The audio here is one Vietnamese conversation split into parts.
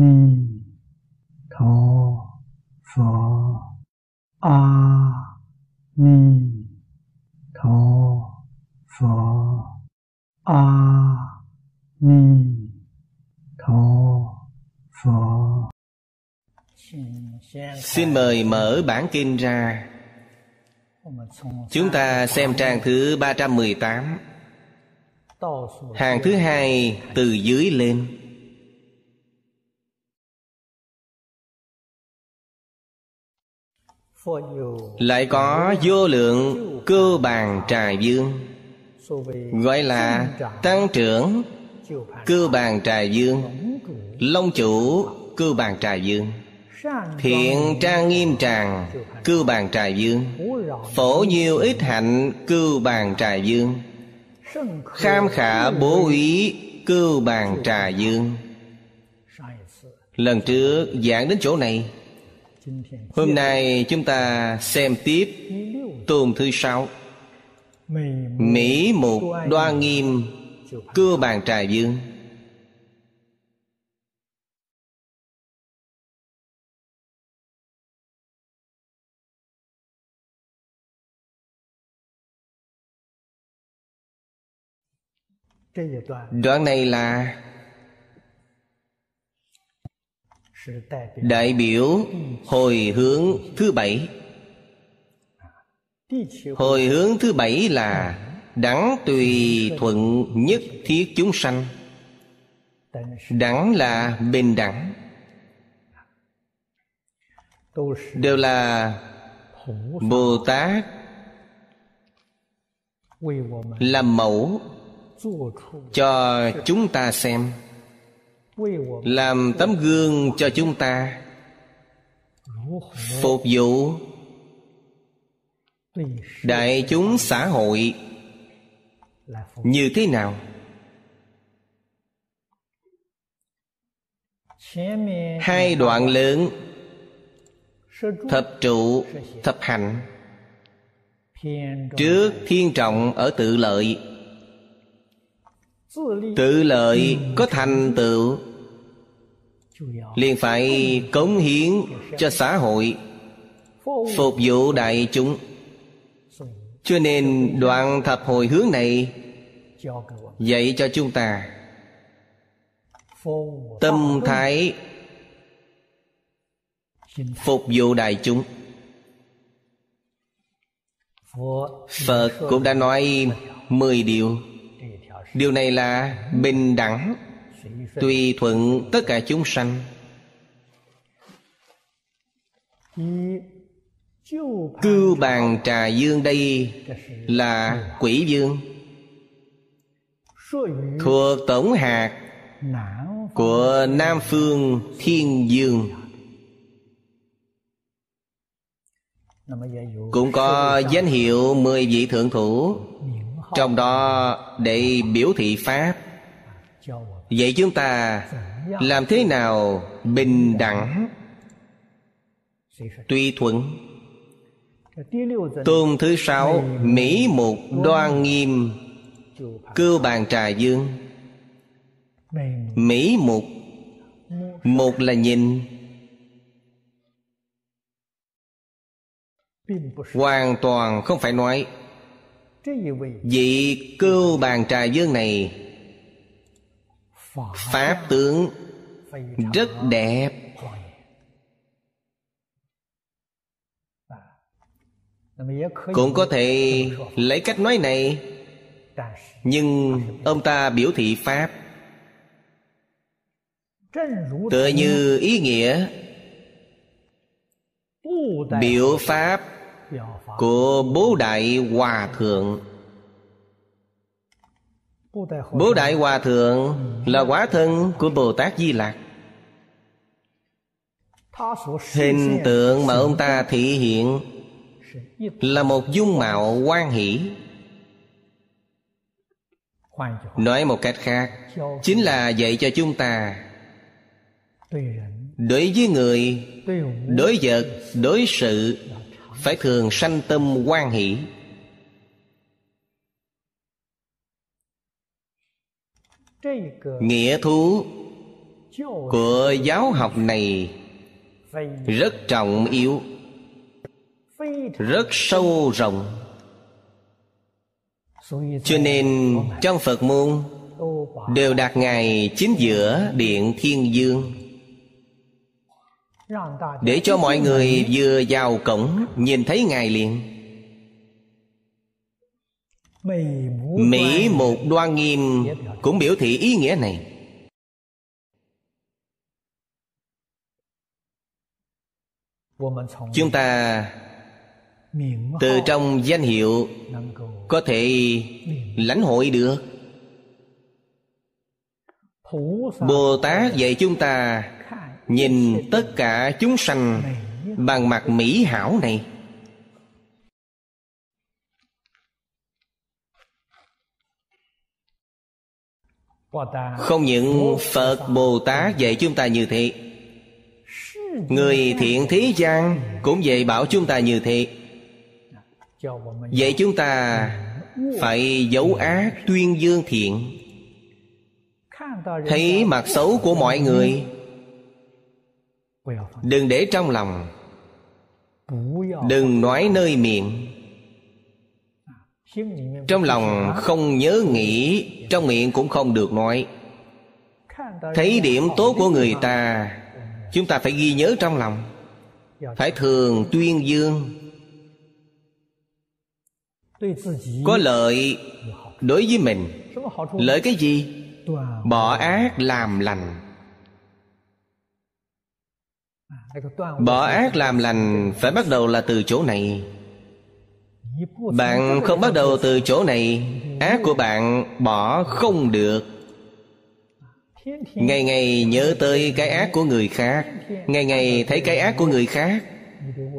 ni tho phở a ni tho phở a ni tho phở Xin mời mở bản kinh ra. Chúng ta xem trang thứ 318 Hàng thứ hai từ dưới lên. Lại có vô lượng cơ bàn trà dương Gọi là tăng trưởng cơ bàn trà dương Long chủ cơ bàn trà dương Thiện trang nghiêm tràng cư bàn trà dương Phổ nhiều ít hạnh cư bàn trà dương Kham khả bố ý cư bàn trà dương Lần trước giảng đến chỗ này Hôm nay chúng ta xem tiếp Tôn thứ sáu. Mỹ mục đoan nghiêm, cưa bàn trà dương. Đoạn này là Đại biểu hồi hướng thứ bảy. Hồi hướng thứ bảy là Đẳng tùy thuận nhất thiết chúng sanh. Đẳng là bình đẳng. Đều là Bồ Tát Làm mẫu cho chúng ta xem làm tấm gương cho chúng ta. Phục vụ đại chúng xã hội như thế nào? Hai đoạn lớn, thập trụ, thập hạnh trước thiên trọng ở tự lợi tự lợi có thành tựu liền phải cống hiến cho xã hội, phục vụ đại chúng. Cho nên đoạn thập hồi hướng này dạy cho chúng ta tâm thái phục vụ đại chúng. Phật cũng đã nói mười điều. Điều này là bình đẳng tùy thuận tất cả chúng sanh. Cưu bàn trà dương đây là quỷ dương. Thuộc tổng hạt của nam phương thiên dương. Cũng có danh hiệu mười vị thượng thủ, trong đó để biểu thị pháp vậy chúng ta làm thế nào bình đẳng? Tùy thuận. Tôn thứ sáu, mỹ mục đoan nghiêm, cưu bàn trà dương. Mỹ mục, một là nhìn. Hoàn toàn không phải nói. Vị cưu bàn trà dương này pháp tướng rất đẹp. Cũng có thể lấy cách nói này, nhưng ông ta biểu thị pháp. Tựa như ý nghĩa biểu pháp của bố đại hòa thượng bố đại hòa thượng là quả thân của bồ tát di lặc. Hình tượng mà ông ta thị hiện là một dung mạo quan hỷ. Nói một cách khác, chính là dạy cho chúng ta đối với người, đối vật, đối sự phải thường sanh tâm quan hỷ. Nghĩa thú của giáo học này rất trọng yếu, rất sâu rộng. Cho nên trong phật môn đều đặt ngài chính giữa điện thiên dương. Để cho mọi người vừa vào cổng nhìn thấy ngài liền. Mỹ một đoan nghiêm cũng biểu thị ý nghĩa này. Chúng ta từ trong danh hiệu có thể lãnh hội được. Bồ tát dạy chúng ta nhìn tất cả chúng sanh bằng mặt mỹ hảo này. Không những phật bồ tát dạy chúng ta như thế người thiện thế gian cũng dạy bảo chúng ta như thế. Vậy chúng ta phải giấu ác tuyên dương thiện. Thấy mặt xấu của mọi người đừng để trong lòng. Đừng nói nơi miệng trong lòng không nhớ nghĩ trong miệng cũng không được nói. Thấy điểm tốt của người ta chúng ta phải ghi nhớ trong lòng phải thường tuyên dương. Có lợi đối với mình. Lợi cái gì? Bỏ ác làm lành. Bỏ ác làm lành phải bắt đầu là từ chỗ này bạn không bắt đầu từ chỗ này. Ác của bạn bỏ không được. Ngày ngày nhớ tới cái ác của người khác. Ngày ngày thấy cái ác của người khác.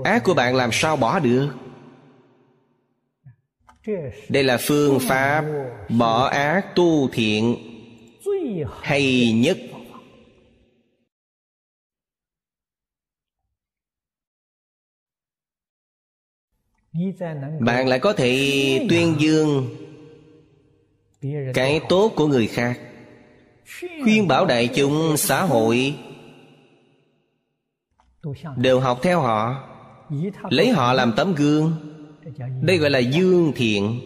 Ác của bạn làm sao bỏ được? Đây là phương pháp bỏ ác tu thiện hay nhất. Bạn lại có thể tuyên dương cái tốt của người khác, khuyên bảo đại chúng xã hội đều học theo họ, lấy họ làm tấm gương. Đây gọi là dương thiện.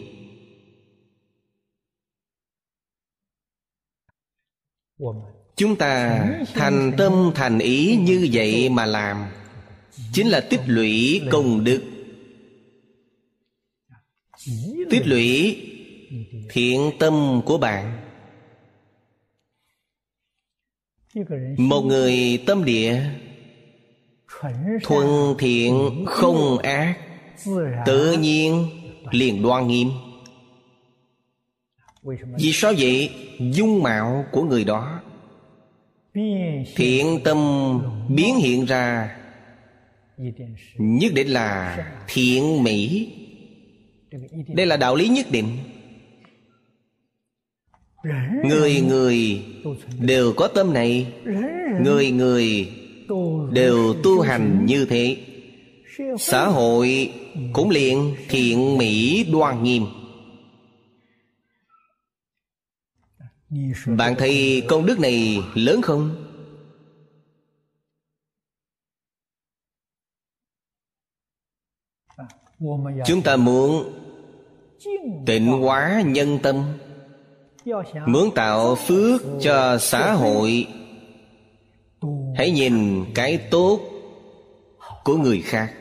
Chúng ta thành tâm thành ý như vậy mà làm, chính là tích lũy công đức tích lũy thiện tâm của bạn. Một người tâm địa thuần thiện không ác tự nhiên liền đoan nghiêm. Vì sao vậy? Dung mạo của người đó. Thiện tâm biến hiện ra. Nhất định là thiện mỹ đây là đạo lý nhất định. Người người đều có tâm này. Người người đều tu hành như thế. Xã hội cũng liền thiện mỹ đoan nghiêm. Bạn thấy công đức này lớn không? Chúng ta muốn tịnh hóa nhân tâm. Muốn tạo phước cho xã hội, hãy nhìn cái tốt của người khác.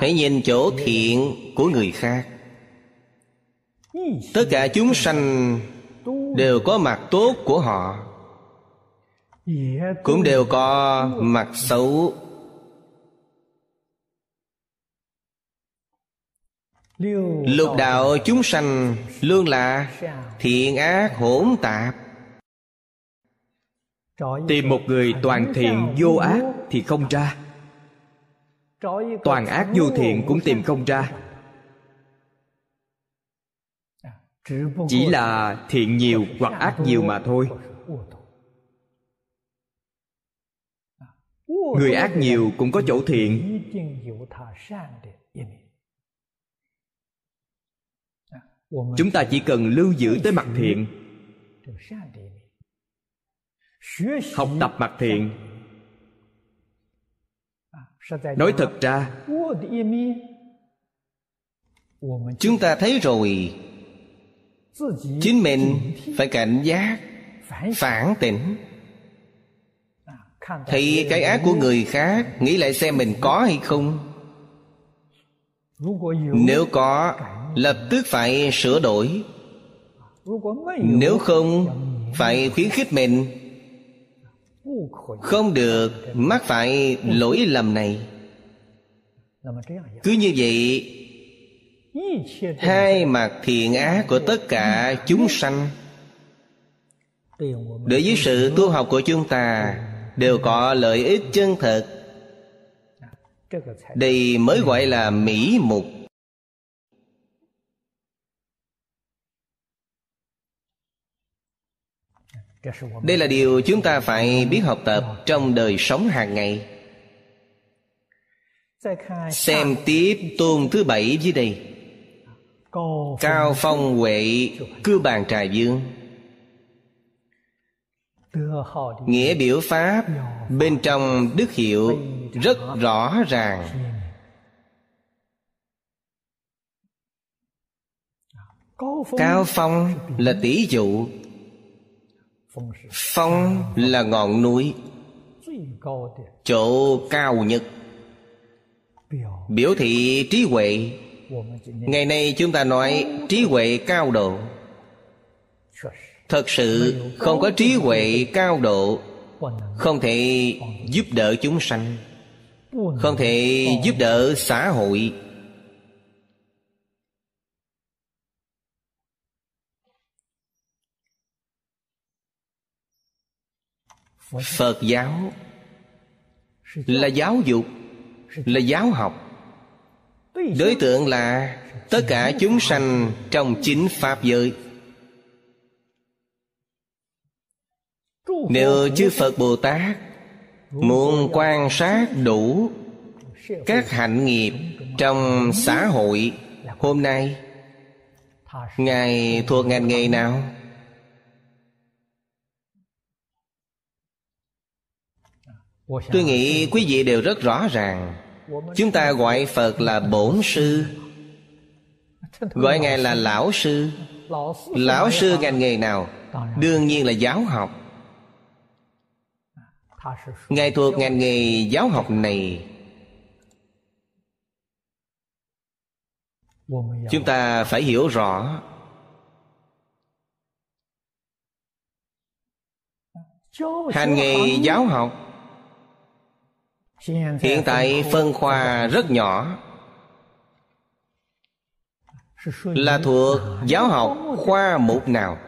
Hãy nhìn chỗ thiện của người khác. Tất cả chúng sanh đều có mặt tốt của họ, cũng đều có mặt xấu lục đạo chúng sanh luôn là thiện ác hỗn tạp. Tìm một người toàn thiện vô ác thì không ra. Toàn ác vô thiện cũng tìm không ra. Chỉ là thiện nhiều hoặc ác nhiều mà thôi. Người ác nhiều cũng có chỗ thiện chúng ta chỉ cần lưu giữ tới mặt thiện. học tập mặt thiện. Nói thật ra chúng ta thấy rồi. Chính mình phải cảnh giác phản tỉnh. Thì cái ác của người khác nghĩ lại xem mình có hay không nếu có, lập tức phải sửa đổi. Nếu không, phải khuyến khích mình. Không được, mắc phải lỗi lầm này. Cứ như vậy, hai mặt thiện ác của tất cả chúng sanh, đối với sự tu học của chúng ta, đều có lợi ích chân thật đây mới gọi là mỹ mục. Đây là điều chúng ta phải biết học tập trong đời sống hàng ngày. Xem tiếp tôn thứ bảy dưới đây. Cao phong huệ cư bàn trà dương nghĩa biểu pháp bên trong đức hiệu rất rõ ràng. Cao phong là tỷ dụ, phong là ngọn núi, chỗ cao nhất. Biểu thị trí huệ. Ngày nay chúng ta nói trí huệ cao độ thật sự không có trí huệ cao độ, không thể giúp đỡ chúng sanh, không thể giúp đỡ xã hội. Phật giáo là giáo dục, là giáo học. Đối tượng là tất cả chúng sanh trong chính pháp giới. Nếu chư phật bồ tát muốn quan sát đủ các hạnh nghiệp trong xã hội hôm nay, ngài thuộc ngành nghề nào? Tôi nghĩ quý vị đều rất rõ ràng, chúng ta gọi phật là bổn sư, gọi ngài là lão sư. Lão sư ngành nghề nào? Đương nhiên là giáo học ngài thuộc ngành nghề giáo học này. Chúng ta phải hiểu rõ. Hành nghề giáo học hiện tại phân khoa rất nhỏ, là thuộc giáo học khoa mục nào?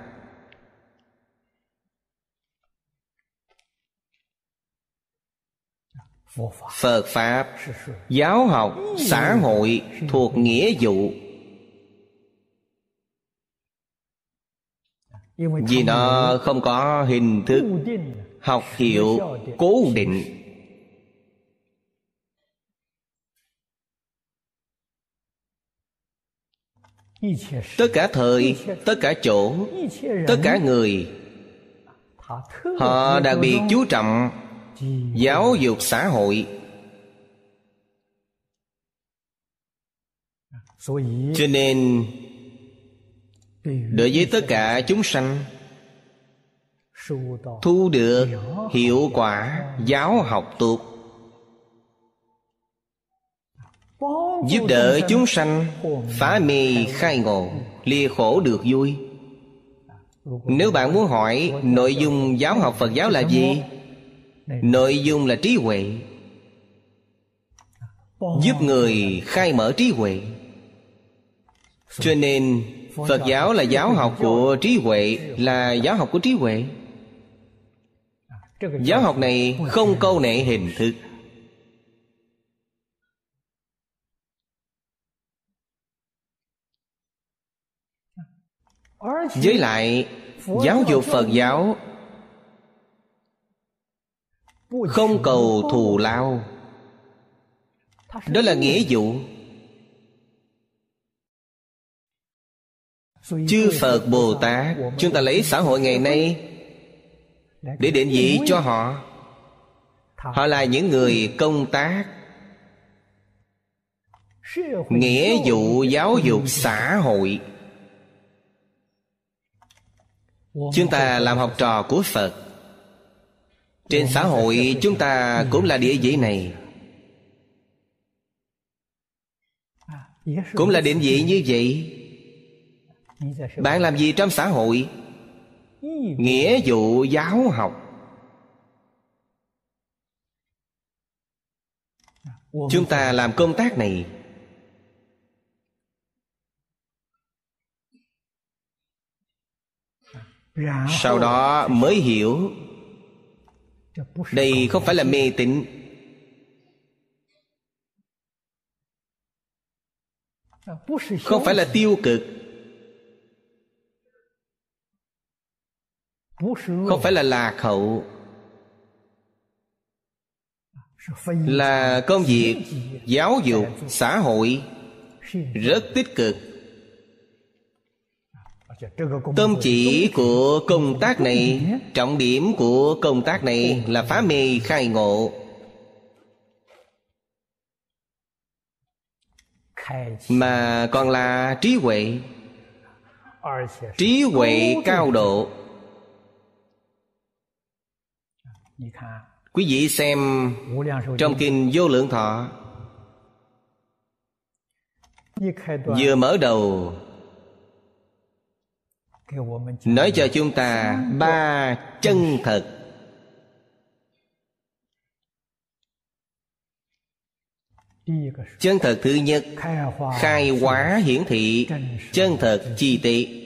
Phật pháp. Giáo học xã hội thuộc nghĩa vụ. Vì nó không có hình thức học hiệu cố định. Tất cả thời tất cả chỗ tất cả người họ đặc biệt chú trọng giáo dục xã hội. Cho nên đối với tất cả chúng sanh thu được hiệu quả giáo học tốt. Giúp đỡ chúng sanh phá mê khai ngộ lìa khổ được vui. Nếu bạn muốn hỏi nội dung giáo học phật giáo là gì nội dung là trí huệ. Giúp người khai mở trí huệ. Cho nên phật giáo là giáo học của trí huệ là giáo học của trí huệ. Giáo học này không câu nệ hình thức. Với lại giáo dục phật giáo không cầu thù lao. Đó là nghĩa vụ. Chư phật bồ tát, chúng ta lấy xã hội ngày nay để định vị cho họ. Họ là những người công tác. Nghĩa vụ giáo dục xã hội. Chúng ta làm học trò của phật trên xã hội, chúng ta cũng là địa vị này. Cũng là định vị như vậy. Bạn làm gì trong xã hội? Nghĩa vụ giáo học. Chúng ta làm công tác này. Sau đó mới hiểu đây không phải là mê tín. Không phải là tiêu cực. Không phải là lạc hậu. Là công việc, giáo dục, xã hội rất tích cực tâm chỉ của công tác này, trọng điểm của công tác này là phá mê khai ngộ. Mà còn là trí huệ. Trí huệ cao độ. Quý vị xem trong kinh vô lượng thọ, vừa mở đầu nói cho chúng ta ba chân thật. Chân thật thứ nhất khai hóa hiển thị. chân thật chi tiết.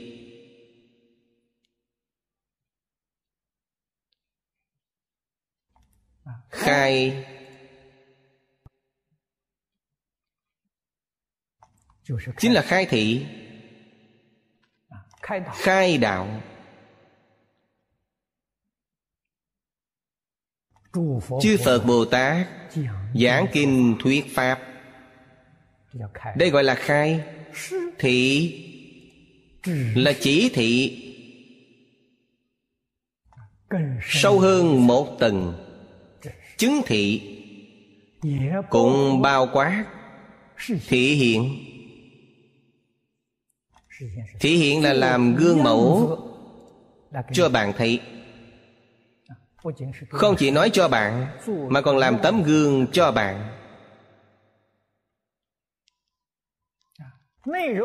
Khai. Chính là khai thị khai đạo. Chư phật bồ tát giảng kinh thuyết pháp. Đây gọi là khai. Thị là chỉ thị. Sâu hơn một tầng. Chứng thị cũng bao quát thị hiện thể hiện là làm gương mẫu cho bạn thấy. Không chỉ nói cho bạn, mà còn làm tấm gương cho bạn.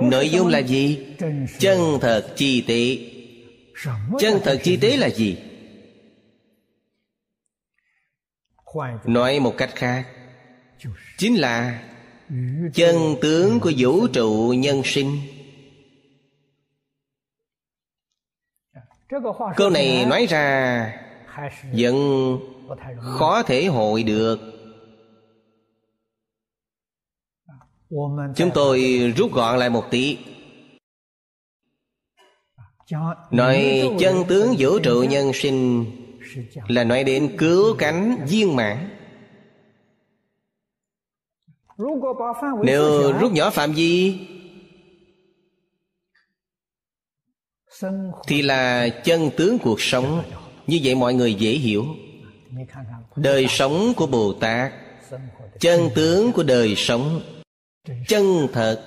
Nội dung là gì? Chân thật chi tế. Chân thật chi tế là gì? Nói một cách khác, chính là chân tướng của vũ trụ nhân sinh. Câu này nói ra vẫn khó thể hội được. Chúng tôi rút gọn lại một tí. Nói chân tướng vũ trụ nhân sinh là nói đến cứu cánh viên mãn. Nếu rút nhỏ phạm vi thì là chân tướng cuộc sống. Như vậy mọi người dễ hiểu. Đời sống của bồ tát chân tướng của đời sống. Chân thật.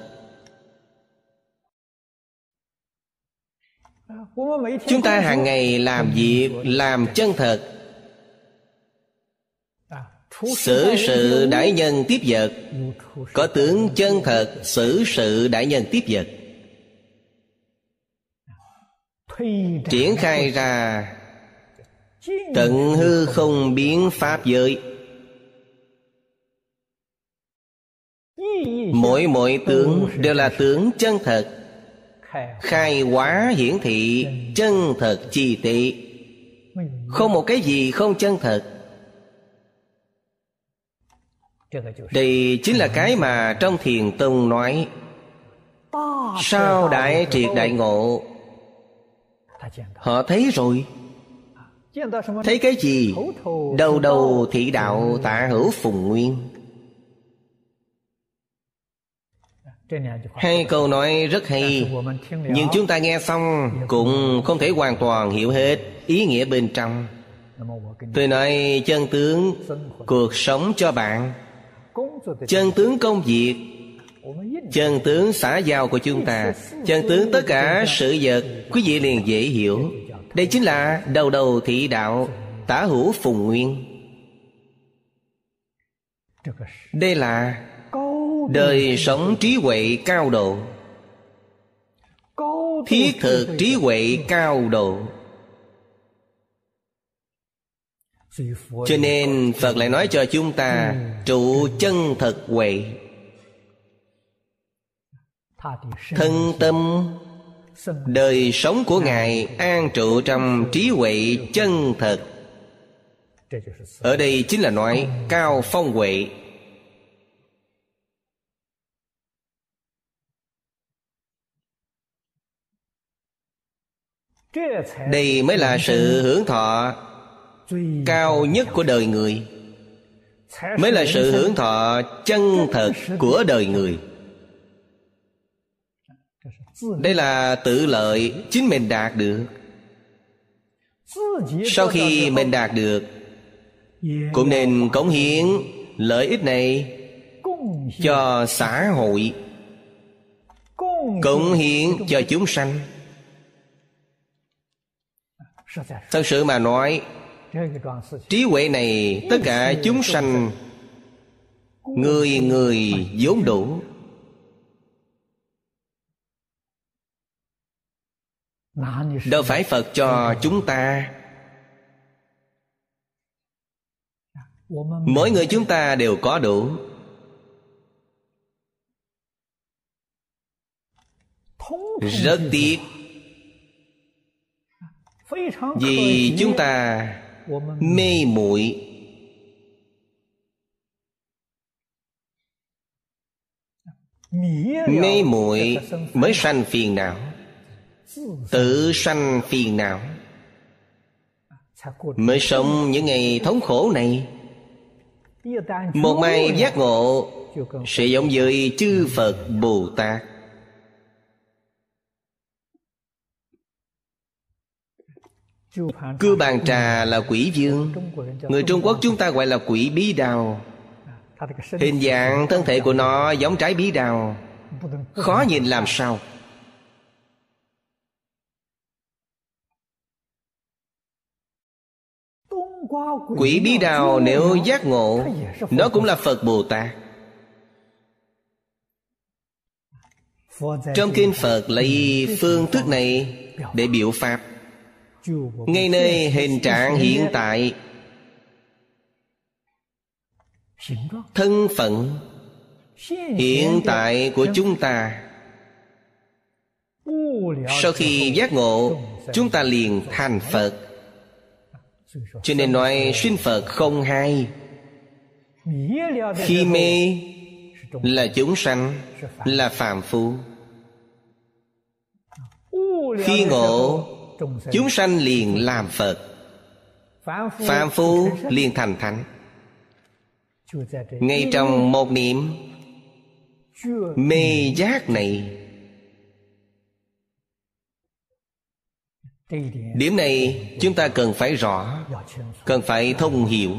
Chúng ta hàng ngày làm việc làm chân thật. Xử sự đại nhân tiếp vật. Có tướng chân thật xử sự đại nhân tiếp vật triển khai ra. Tận hư không biến pháp giới. Mỗi mỗi tướng đều là tướng chân thật. Khai hóa hiển thị chân thật chi tị. Không một cái gì không chân thật. Đây chính là cái mà trong thiền tông nói. Sao đại triệt đại ngộ? Họ thấy rồi. thấy cái gì? đầu đầu thị đạo tạ hữu phùng nguyên. hai câu nói rất hay. nhưng chúng ta nghe xong cũng không thể hoàn toàn hiểu hết ý nghĩa bên trong. tôi nói chân tướng cuộc sống cho bạn. Chân tướng công việc chân tướng xã giao của chúng ta, chân tướng tất cả sự vật, quý vị liền dễ hiểu. Đây chính là đầu đầu thị đạo, tả hữu phùng nguyên. Đây là đời sống trí huệ cao độ. Thiết thực trí huệ cao độ. Cho nên phật lại nói cho chúng ta, trụ chân thật huệ thân tâm, đời sống của ngài an trụ trong trí huệ chân thật. Ở đây chính là nói cao phong huệ. Đây mới là sự hưởng thọ cao nhất của đời người, mới là sự hưởng thọ chân thật của đời người đây là tự lợi, chính mình đạt được. Sau khi mình đạt được, cũng nên cống hiến lợi ích này cho xã hội, cống hiến cho chúng sanh. Thật sự mà nói, trí huệ này tất cả chúng sanh, người người vốn đủ. Đâu phải phật cho chúng ta. Mỗi người chúng ta đều có đủ. Rất tiếc. vì chúng ta mê muội. Mê muội mới sanh phiền não tự sanh phiền não. Mới sống những ngày thống khổ này, một mai giác ngộ sẽ giống với chư phật bồ tát. Cưa bàn trà là quỷ dương người trung quốc chúng ta gọi là quỷ bí đào. Hình dạng thân thể của nó giống trái bí đào, khó nhìn làm sao? Quỷ bí đào nếu giác ngộ nó cũng là phật bồ tát. Trong kinh phật lấy phương thức này để biểu pháp. Ngay nơi hình trạng hiện tại, thân phận hiện tại của chúng ta, sau khi giác ngộ, chúng ta liền thành phật cho nên nói sinh phật không hai khi mê là chúng sanh là phàm phu. Khi ngộ chúng sanh liền làm phật. Phàm phu liền thành thánh. Ngay trong một niệm mê giác này điểm này chúng ta cần phải rõ, cần phải thông hiểu.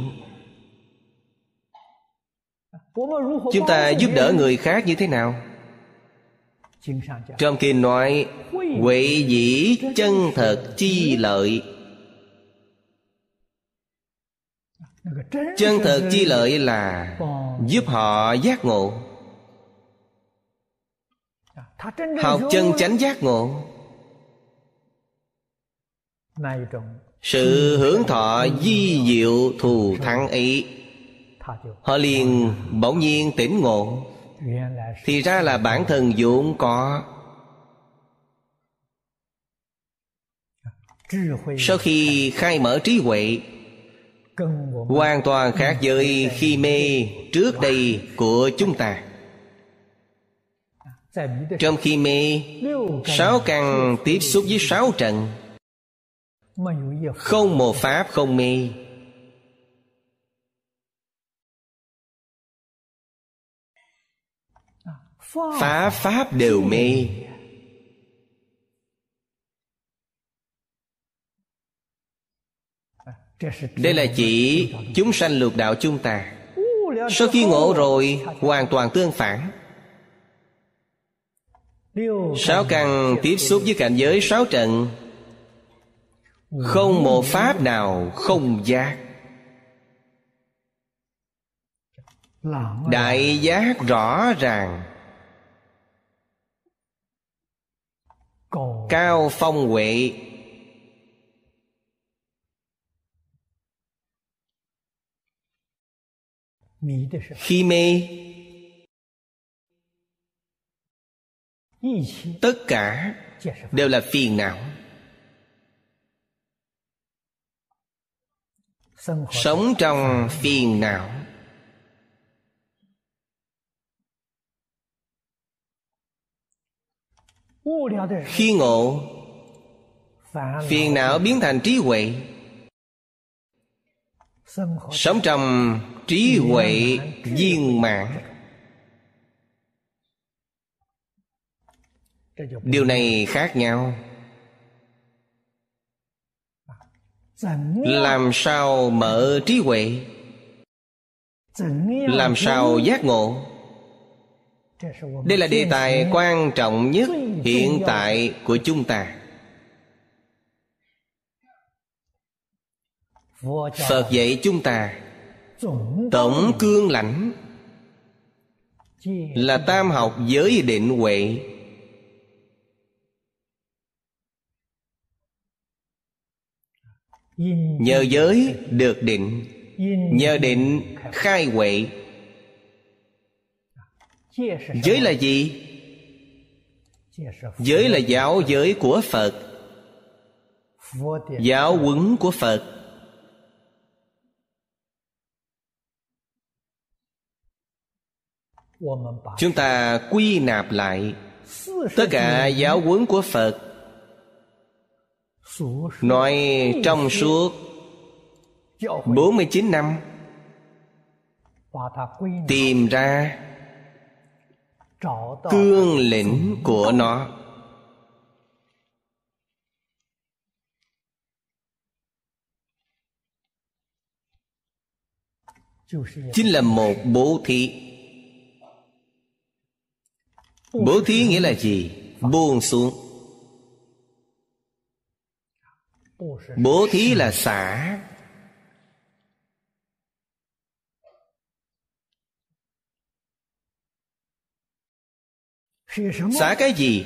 Chúng ta giúp đỡ người khác như thế nào? Trong kinh nói, huệ dĩ chân thật chi lợi. Chân thật chi lợi là giúp họ giác ngộ. Học chân chánh giác ngộ sự hưởng thọ di diệu thù thắng ấy họ liền bỗng nhiên tỉnh ngộ. Thì ra là bản thân vốn có. Sau khi khai mở trí huệ hoàn toàn khác với khi mê trước đây của chúng ta. Trong khi mê sáu căn tiếp xúc với sáu trận không một pháp không mê phá pháp đều mê đây là chỉ chúng sanh lược đạo chúng ta. Sau khi ngộ rồi hoàn toàn tương phản. Sáu căn tiếp xúc với cảnh giới sáu trận không một pháp nào không giác. Đại giác rõ ràng. Cao phong huệ. Khi mê, tất cả đều là phiền não. Sống trong phiền não. Khi ngộ phiền não biến thành trí huệ. Sống trong trí huệ viên mãn. Điều này khác nhau làm sao mở trí huệ? Làm sao giác ngộ? Đây là đề tài quan trọng nhất hiện tại của chúng ta. Phật dạy chúng ta tổng cương lãnh là tam học giới định huệ nhờ giới được định nhờ định khai huệ. Giới là gì? Giới là giáo giới của phật. Giáo huấn của phật. Chúng ta quy nạp lại tất cả giáo huấn của phật nói trong suốt 49 năm, tìm ra cương lĩnh của nó. Chính là một bố thí. Bố thí nghĩa là gì? Buông xuống. Bố thí là xả. Xả cái gì?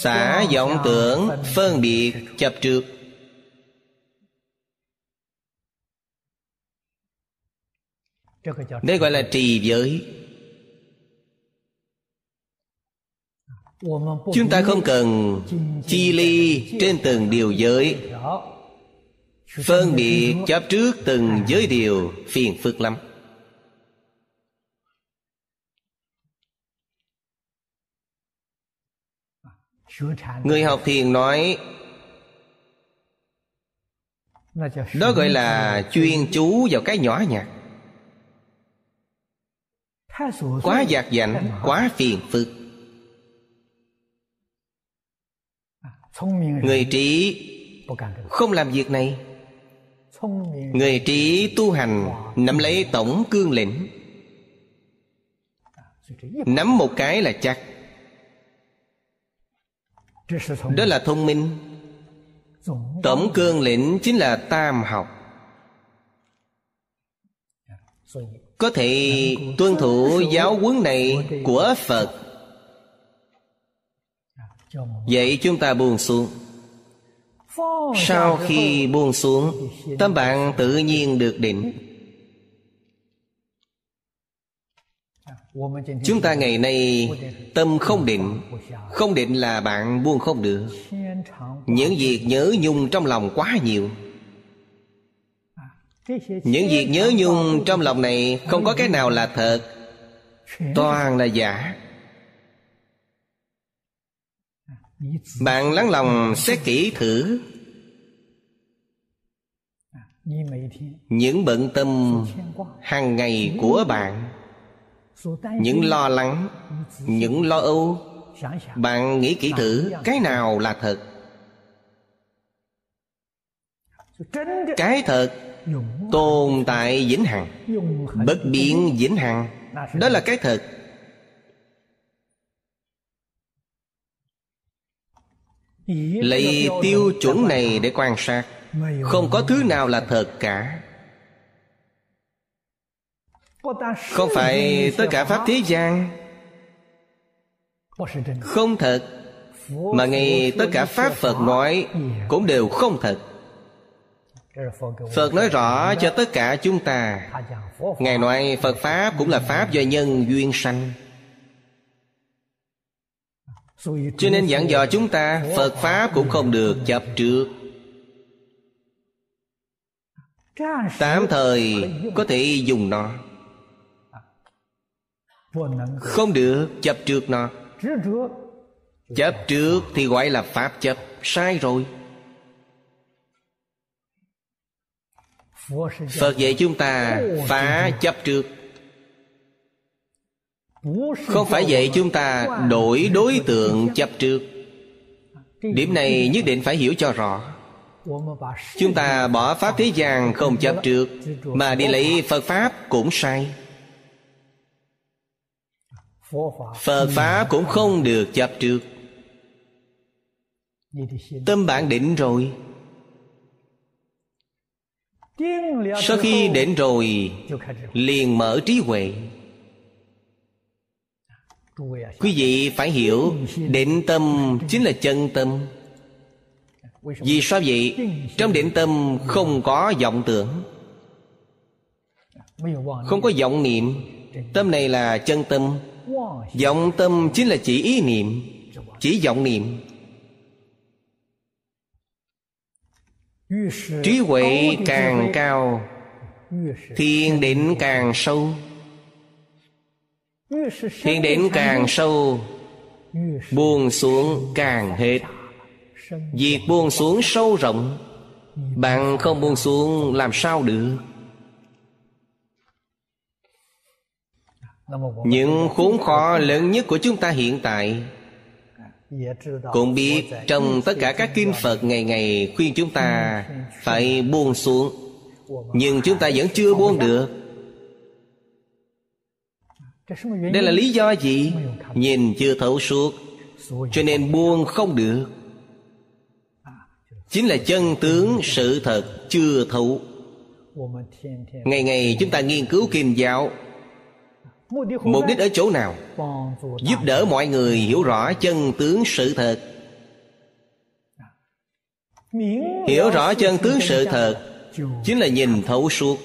Xả vọng tưởng phân biệt chấp trước đây gọi là trì giới chúng ta không cần chi ly trên từng điều giới. phân biệt chấp trước từng giới điều phiền phức lắm. Người học thiền nói đó gọi là chuyên chú vào cái nhỏ nhặt. Quá dạt dạnh quá phiền phức người trí không làm việc này. người trí tu hành nắm lấy tổng cương lĩnh nắm một cái là chắc. đó là thông minh. tổng cương lĩnh chính là tam học. có thể tuân thủ giáo huấn này của phật vậy chúng ta buông xuống. Sau khi buông xuống tâm bạn tự nhiên được định. Chúng ta ngày nay tâm không định. không định là bạn buông không được. Những việc nhớ nhung trong lòng quá nhiều. Những việc nhớ nhung trong lòng này không có cái nào là thật. Toàn là giả bạn lắng lòng xét kỹ thử. Những bận tâm hàng ngày của bạn, những lo lắng, những lo âu, bạn nghĩ kỹ thử cái nào là thật. Cái thật tồn tại vĩnh hằng, bất biến vĩnh hằng. Đó là cái thật. Lấy tiêu chuẩn này để quan sát. Không có thứ nào là thật cả. Không phải tất cả pháp thế gian. Không thật. Mà ngay tất cả pháp phật nói cũng đều không thật. Phật nói rõ cho tất cả chúng ta. Ngài nói phật pháp cũng là pháp do nhân duyên sanh cho nên dặn dò chúng ta, phật pháp cũng không được chập trước. Tạm thời có thể dùng nó. Không được chập trước nó. Chấp trước thì gọi là pháp chấp. Sai rồi. Phật dạy chúng ta phá chấp trước không phải vậy chúng ta đổi đối tượng chấp trước điểm này nhất định phải hiểu cho rõ. Chúng ta bỏ pháp thế gian không chấp trước mà đi lấy phật pháp cũng sai. Phật pháp cũng không được chấp trước tâm bạn định rồi. Sau khi định rồi, liền mở trí huệ quý vị phải hiểu định tâm chính là chân tâm. Vì sao vậy? Trong định tâm không có vọng tưởng, không có vọng niệm. Tâm này là chân tâm. Vọng tâm chính là chỉ ý niệm, chỉ vọng niệm. Trí huệ càng cao thiền định càng sâu thiền định càng sâu, buông xuống càng hết. Việc buông xuống sâu rộng, bạn không buông xuống làm sao được? Những khốn khó lớn nhất của chúng ta hiện tại cũng biết trong tất cả các kinh phật ngày ngày khuyên chúng ta phải buông xuống. Nhưng chúng ta vẫn chưa buông được đây là lý do gì? Nhìn chưa thấu suốt, cho nên buông không được. Chính là chân tướng, sự thật chưa thấu. Ngày ngày chúng ta nghiên cứu kinh giáo. Mục đích ở chỗ nào? Giúp đỡ mọi người hiểu rõ chân tướng, sự thật. Hiểu rõ chân tướng, sự thật, chính là nhìn thấu suốt.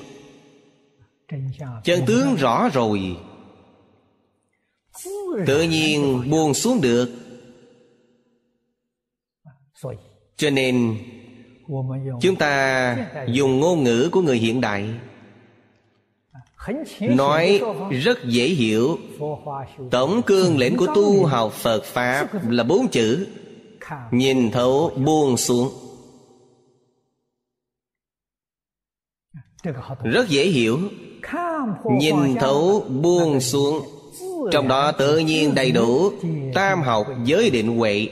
Chân tướng rõ rồi tự nhiên buông xuống được. Cho nên chúng ta dùng ngôn ngữ của người hiện đại. Nói rất dễ hiểu. Tổng cương lĩnh của tu học phật pháp là bốn chữ. Nhìn thấu buông xuống. Rất dễ hiểu. Nhìn thấu buông xuống trong đó tự nhiên đầy đủ tam học giới định huệ.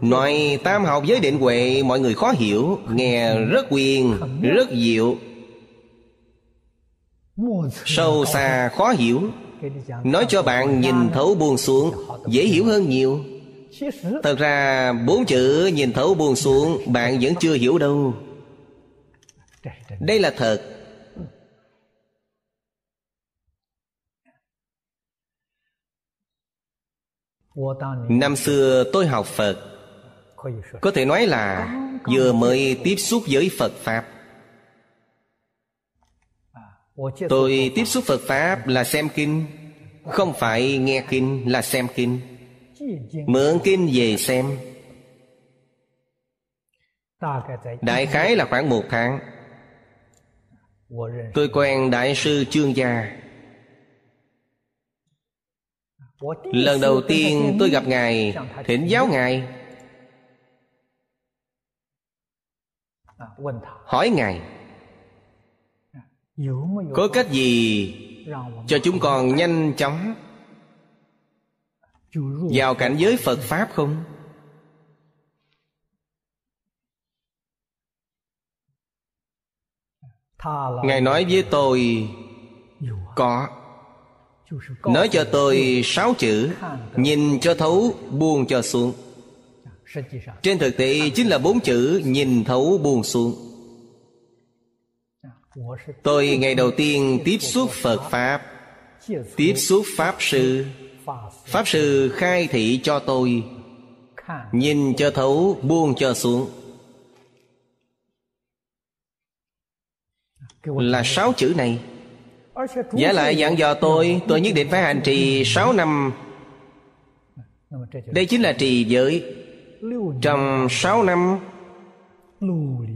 Nói tam học giới định huệ, mọi người khó hiểu, nghe rất quyền rất diệu. Sâu xa khó hiểu. Nói cho bạn nhìn thấu buông xuống, dễ hiểu hơn nhiều. Thật ra, bốn chữ nhìn thấu buông xuống, bạn vẫn chưa hiểu đâu. Đây là thật. Năm xưa tôi học phật. Có thể nói là vừa mới tiếp xúc với phật pháp. Tôi tiếp xúc phật pháp là xem kinh. Không phải nghe kinh là xem kinh. Mượn kinh về xem. Đại khái là khoảng một tháng. Tôi quen đại sư trương gia lần đầu tiên tôi gặp ngài, thỉnh giáo ngài. Hỏi ngài, có cách gì cho chúng con nhanh chóng vào cảnh giới phật pháp không? Ngài nói với tôi, có nói cho tôi sáu chữ, nhìn cho thấu, buông cho xuống. Trên thực tế chính là bốn chữ, nhìn thấu, buông xuống. Tôi ngày đầu tiên tiếp xúc phật pháp, tiếp xúc pháp sư. Pháp sư khai thị cho tôi. Nhìn cho thấu, buông cho xuống. Là sáu chữ này. Giả lại dặn dò tôi Tôi nhất định phải hành trì sáu năm. Đây chính là trì giới. Trong sáu năm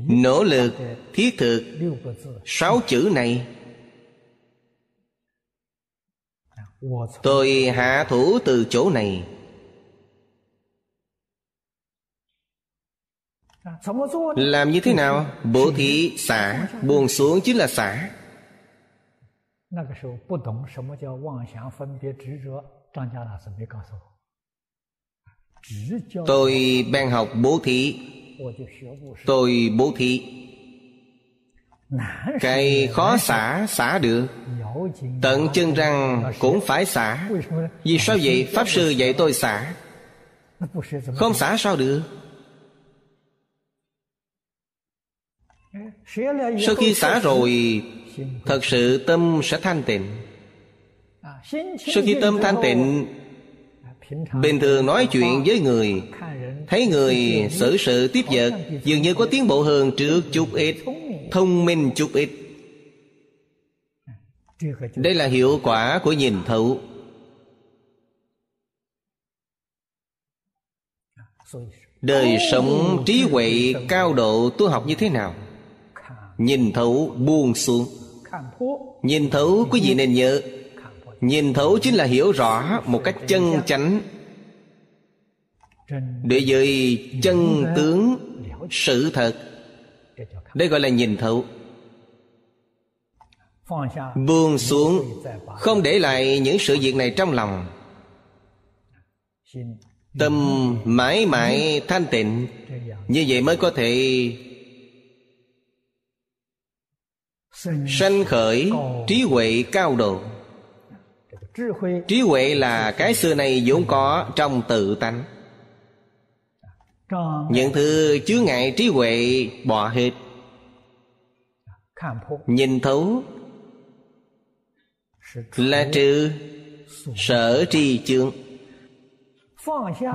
Nỗ lực thiết thực Sáu chữ này. Tôi hạ thủ từ chỗ này. Làm như thế nào? Bố thí xả Buông xuống chính là xả Tôi ban học bố thí. Tôi bố thí. Cái khó xả xả được. Tận chân răng cũng phải xả Vì sao vậy? Pháp sư dạy tôi xả. Không xả sao được? Sau khi xả rồi Thật sự tâm sẽ thanh tịnh. Sau khi tâm thanh tịnh, Bình thường nói chuyện với người, Thấy người xử sự tiếp vật, Dường như có tiến bộ hơn trước chút ít, Thông minh chút ít. Đây là hiệu quả của nhìn thấu. Đời sống trí huệ cao độ tu học như thế nào? Nhìn thấu buông xuống. Nhìn thấu quý vị nên nhớ. Nhìn thấu chính là hiểu rõ một cách chân chánh. Để dưới chân tướng sự thật. Đây gọi là nhìn thấu. Buông xuống, Không để lại những sự việc này trong lòng. Tâm mãi mãi thanh tịnh. Như vậy mới có thể sanh khởi, trí huệ cao độ. Trí huệ là cái xưa này vốn có trong tự tánh. Những thứ chứa ngại trí huệ bỏ hết. Nhìn thấu là trừ sở tri chương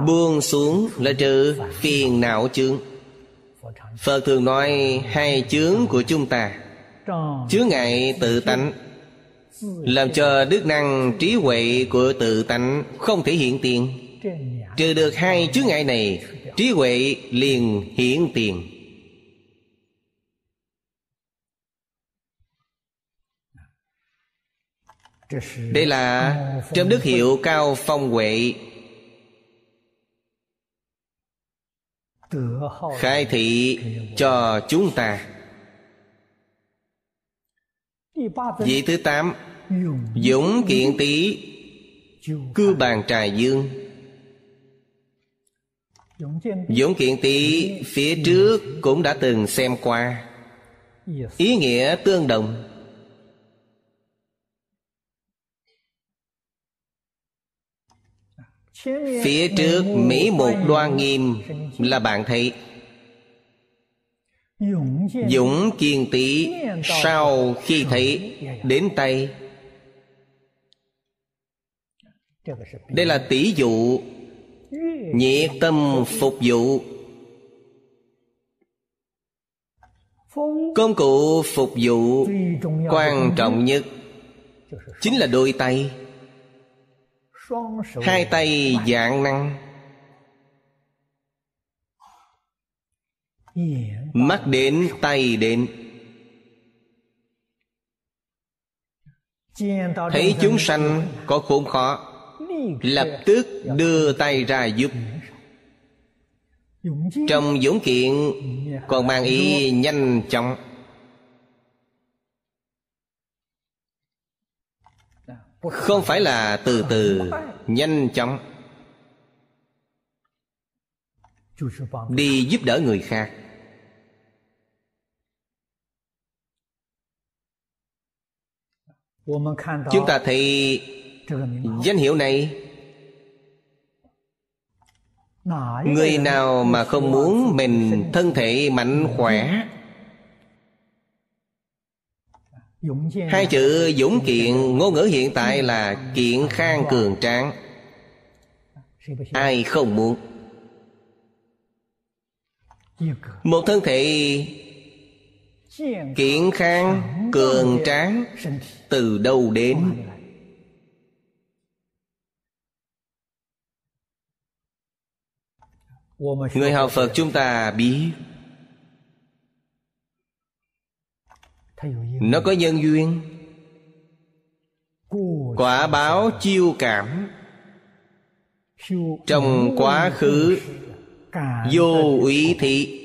buông xuống là trừ phiền não chương phật thường nói hai chướng của chúng ta chứa ngại tự tánh, làm cho đức năng trí huệ của tự tánh không thể hiện tiền. Trừ được hai chướng ngại này, trí huệ liền hiện tiền. Đây là trong đức hiệu cao phong huệ. Khai thị cho chúng ta. Vị thứ tám, Dũng kiện tý Cư bàn trài dương. Dũng kiện tý Phía trước cũng đã từng xem qua. Ý nghĩa tương đồng. Phía trước Mỹ một đoan nghiêm Là bạn thấy. Dũng kiên tỷ Sau khi thấy Đến tay. Đây là tỷ dụ Nhiệt tâm phục vụ Công cụ phục vụ Quan trọng nhất Chính là đôi tay. Hai tay dạng năng. Mắt đến, tay đến. Thấy chúng sanh có khốn khó, lập tức đưa tay ra giúp. Trong dũng kiện, còn mang ý nhanh chóng. Không phải là từ từ, nhanh chóng. Đi giúp đỡ người khác. Chúng ta thấy danh hiệu này người nào mà không muốn mình thân thể mạnh khỏe. Hai chữ dũng kiện ngôn ngữ hiện tại là kiện khang cường tráng. Ai không muốn? Một thân thể kiện khang, cường tráng, từ đâu đến? Người học phật chúng ta biết. Nó có nhân duyên. Quả báo chiêu cảm. Trong quá khứ, vô ủy thị.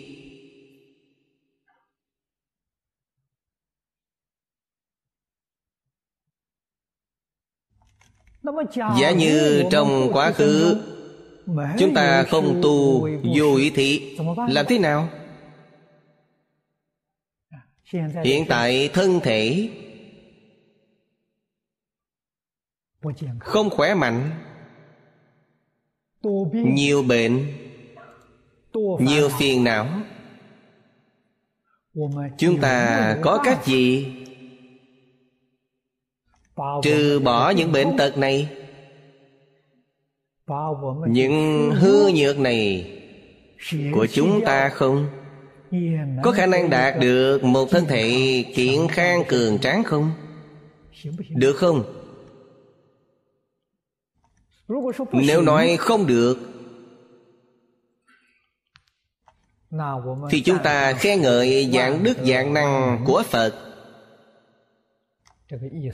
Giả như trong quá khứ chúng ta không tu vô ý thị. làm thế nào? Hiện tại thân thể không khỏe mạnh nhiều bệnh nhiều phiền não. Chúng ta có cách gì trừ bỏ những bệnh tật này. Những hư nhược này của chúng ta không? có khả năng đạt được một thân thể kiện khang cường tráng không? Được không? Nếu nói không được thì chúng ta khen ngợi dạng đức dạng năng của phật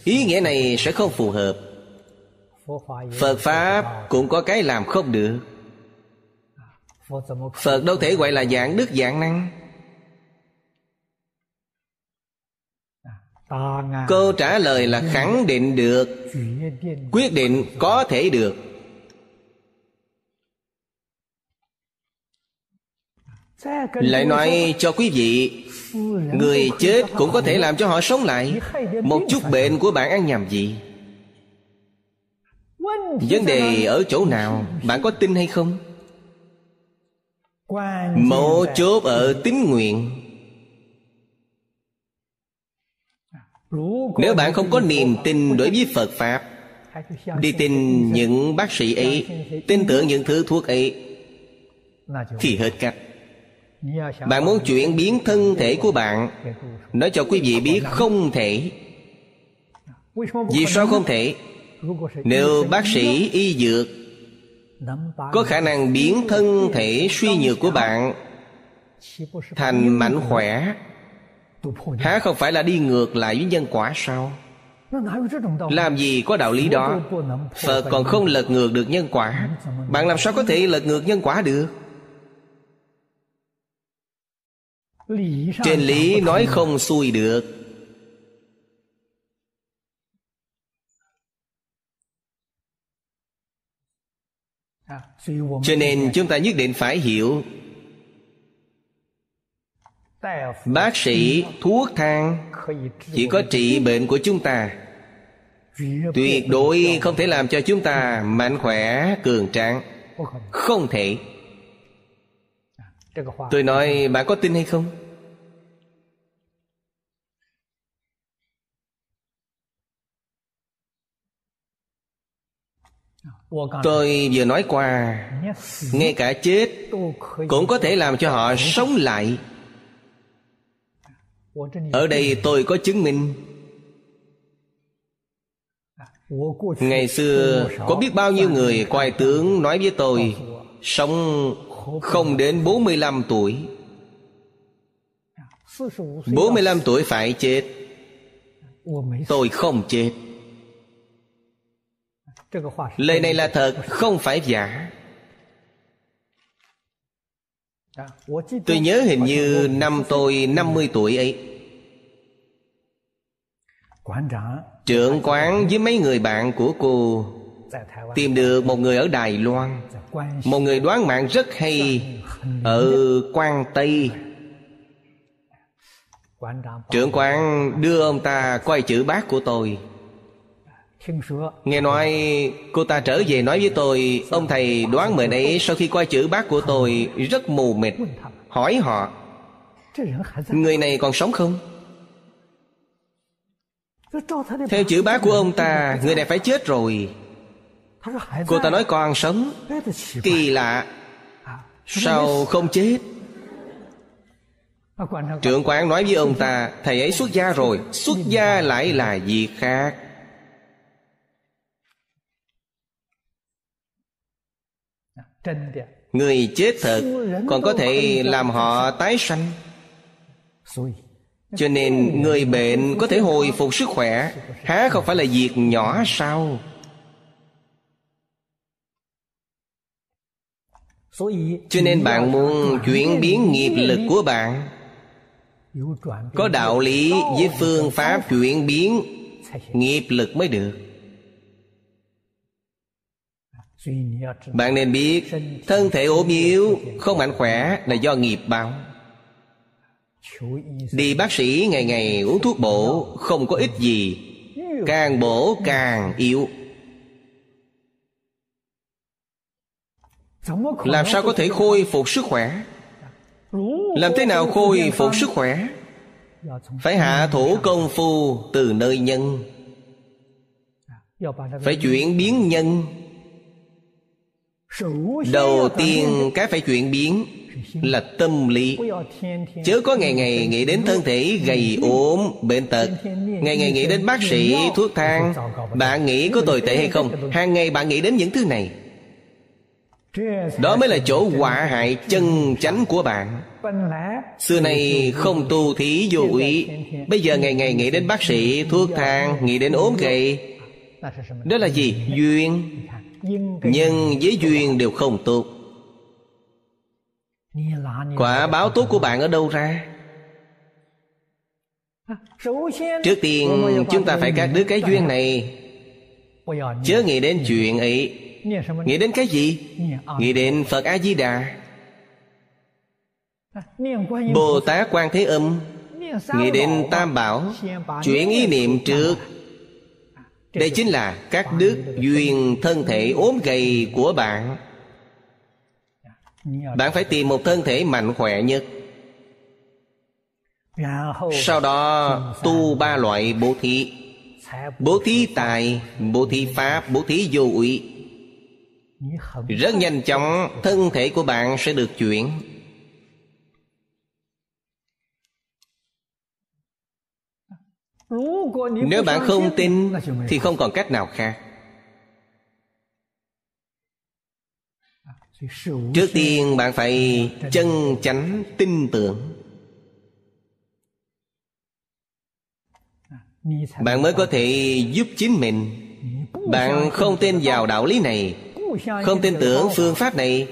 ý nghĩa này sẽ không phù hợp. Phật pháp cũng có cái làm không được. Phật đâu thể gọi là dạng đức dạng năng. Câu trả lời là khẳng định được quyết định có thể được. Lại nói cho quý vị người chết cũng có thể làm cho họ sống lại. Một chút bệnh của bạn ăn nhầm gì? Vấn đề ở chỗ nào? Bạn có tin hay không? Mấu chốt ở tín nguyện. Nếu bạn không có niềm tin đối với phật pháp, đi tin những bác sĩ ấy, tin tưởng những thứ thuốc ấy, thì hết cách bạn muốn chuyển biến thân thể của bạn. Nói cho quý vị biết không thể. Vì sao không thể? Nếu bác sĩ, y dược có khả năng biến thân thể suy nhược của bạn thành mạnh khỏe, há không phải là đi ngược lại với nhân quả sao? Làm gì có đạo lý đó? Phật còn không lật ngược được nhân quả. Bạn làm sao có thể lật ngược nhân quả được? Trên lý nói không xuôi được. Cho nên chúng ta nhất định phải hiểu. Bác sĩ thuốc thang chỉ có trị bệnh của chúng ta. Tuyệt đối không thể làm cho chúng ta mạnh khỏe cường tráng. Không thể tôi nói bạn có tin hay không? Tôi vừa nói qua ngay cả chết cũng có thể làm cho họ sống lại. Ở đây tôi có chứng minh. Ngày xưa có biết bao nhiêu người quay tướng nói với tôi sống không đến 45 tuổi. 45 tuổi phải chết. Tôi không chết. Lời này là thật, Không phải giả. Tôi nhớ hình như năm tôi 50 tuổi ấy. Trưởng quán với mấy người bạn của cô Tìm được một người ở Đài Loan. Một người đoán mạng rất hay Ở Quang Tây. Trưởng quán đưa ông ta quay chữ bác của tôi. Nghe nói cô ta trở về nói với tôi, Ông thầy đoán mệnh ấy sau khi quay chữ bác của tôi Rất mù mịt, Hỏi họ, Người này còn sống không? Theo chữ bác của ông ta, Người này phải chết rồi. Cô ta nói con sống. Kỳ lạ. Sao không chết? Trưởng quán nói với ông ta Thầy ấy xuất gia rồi Xuất gia lại là gì khác? Người chết thật Còn có thể làm họ tái sanh. Cho nên người bệnh có thể hồi phục sức khỏe. Há không phải là việc nhỏ sao Cho nên bạn muốn chuyển biến nghiệp lực của bạn. Có đạo lý với phương pháp chuyển biến Nghiệp lực mới được. Bạn nên biết thân thể ốm yếu không mạnh khỏe là do nghiệp báo đi bác sĩ ngày ngày uống thuốc bổ không có ích gì càng bổ càng yếu làm sao có thể khôi phục sức khỏe? Làm thế nào khôi phục sức khỏe? Phải hạ thủ công phu từ nơi nhân. Phải chuyển biến nhân. Đầu tiên cái phải chuyển biến là tâm lý. Chớ có ngày ngày nghĩ đến thân thể gầy ốm bệnh tật. ngày ngày nghĩ đến bác sĩ thuốc thang. Bạn nghĩ có tồi tệ hay không? Hàng ngày bạn nghĩ đến những thứ này đó mới là chỗ họa hại chân chánh của bạn. Xưa nay không tu thí vô ý Bây giờ ngày ngày nghĩ đến bác sĩ, Thuốc thang, Nghĩ đến ốm gầy Đó là gì? Duyên. Nhân với duyên đều không tốt Quả báo tốt của bạn ở đâu ra? Trước tiên, chúng ta phải cắt đứt cái duyên này. Chớ nghĩ đến chuyện ấy. Nghĩ đến cái gì? Nghĩ đến Phật A-di-đà. Bồ Tát Quan Thế Âm. Nghĩ đến Tam Bảo. Chuyển ý niệm trước. đây chính là các đức duyên thân thể ốm gầy của bạn. Bạn phải tìm một thân thể mạnh khỏe nhất. Sau đó tu ba loại bố thí. Bố thí tài bố thí pháp bố thí vô ủy rất nhanh chóng thân thể của bạn sẽ được chuyển. Nếu bạn không tin thì không còn cách nào khác. Trước tiên bạn phải chân chánh tin tưởng. Bạn mới có thể giúp chính mình. Bạn không tin vào đạo lý này không tin tưởng phương pháp này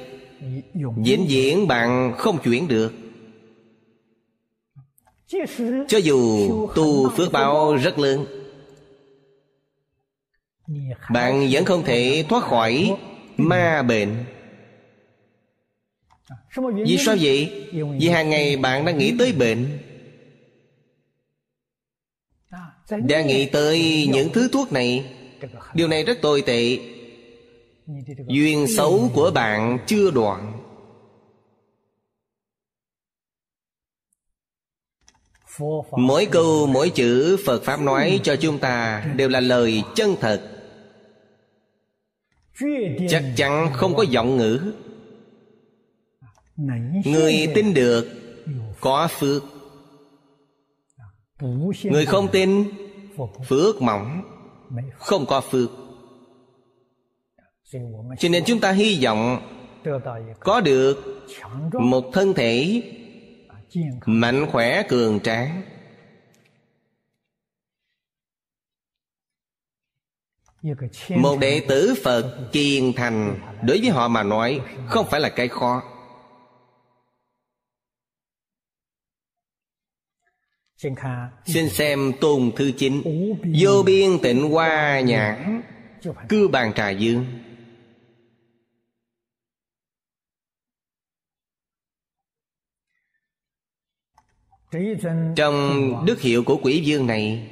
diễn diễn bạn không chuyển được. Cho dù tu phước báo rất lớn, bạn vẫn không thể thoát khỏi ma bệnh. Vì sao vậy? Vì hàng ngày bạn đang nghĩ tới bệnh. Đang nghĩ tới những thứ thuốc này. Điều này rất tồi tệ duyên xấu của bạn chưa đoạn. Mỗi câu mỗi chữ phật pháp nói cho chúng ta đều là lời chân thật. Chắc chắn không có giọng ngữ. Người tin được có phước. Người không tin phước mỏng. Không có phước cho nên chúng ta hy vọng có được một thân thể mạnh khỏe, cường tráng. Một đệ tử phật kiên thành đối với họ mà nói không phải là cái khó. Xin xem tôn thư chín vô biên tịnh hoa nhãn, cư bàn trà dương. Trong đức hiệu của quỷ dương này,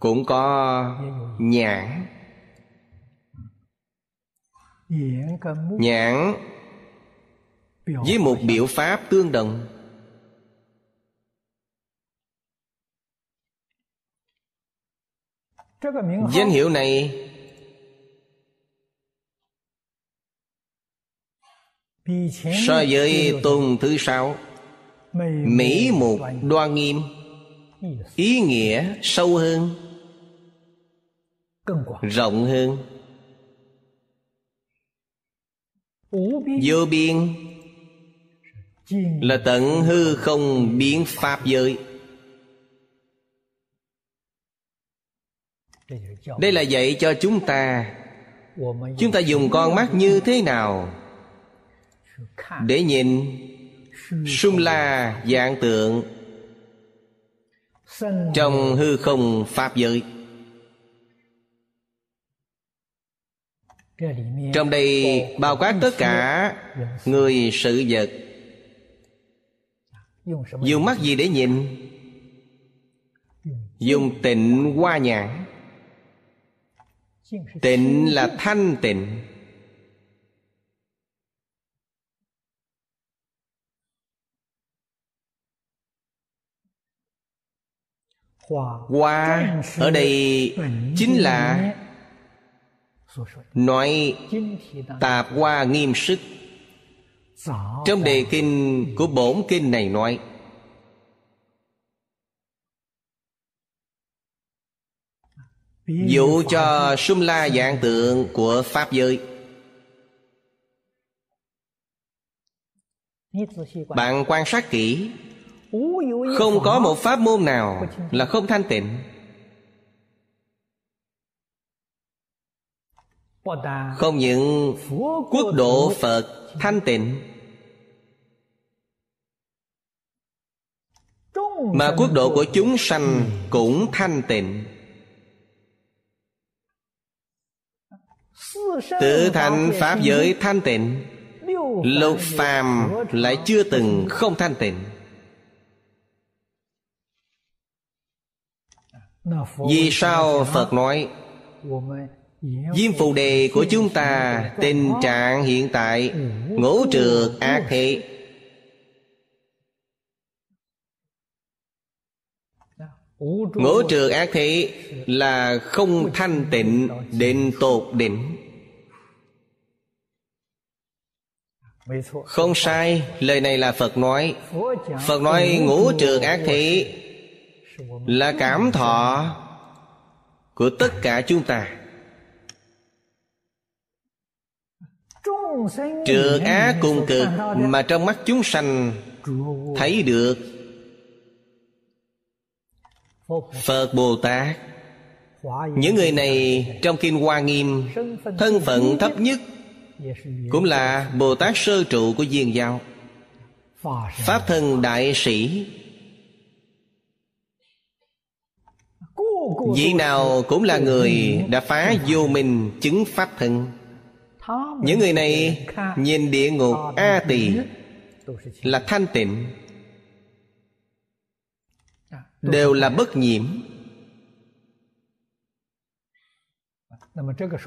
cũng có nhãn. Nhãn với một biểu pháp tương đồng. Danh hiệu này so với tôn thứ sáu mỹ mục đoan nghiêm. Ý nghĩa sâu hơn rộng hơn. Vô biên là tận hư không biến pháp giới. Đây là dạy cho chúng ta chúng ta dùng con mắt như thế nào để nhìn sum la dạng tượng trong hư không pháp giới. Trong đây bao quát tất cả người sự vật. Dùng mắt gì để nhìn? Dùng tịnh hoa nhãn. Tịnh là thanh tịnh hoa ở đây chính là nói tạp hoa nghiêm sức. Trong đề kinh của bổn kinh này nói, dụ cho sum la dạng tượng của pháp giới. Bạn quan sát kỹ không có một pháp môn nào là không thanh tịnh. Không những quốc độ phật thanh tịnh mà quốc độ của chúng sanh cũng thanh tịnh. Tự thành pháp giới thanh tịnh lục phàm lại chưa từng không thanh tịnh vì sao phật nói Diêm phù đề của chúng ta Tình trạng hiện tại Ngũ trượt ác hệ Ngũ trượt ác thị Là không thanh tịnh Định tột định Không sai Lời này là Phật nói. Phật nói ngũ trượt ác thị là cảm thọ Của tất cả chúng ta. Trượt ác cùng cực Mà trong mắt chúng sanh Thấy được. Phật Bồ Tát, Những người này trong Kinh Hoa Nghiêm, Thân phận thấp nhất Cũng là Bồ Tát sơ trụ của Diên Giao Pháp thân đại sĩ. Vị nào cũng là người đã phá vô minh chứng Pháp thân. những người này nhìn địa ngục a tỳ là thanh tịnh đều là bất nhiễm.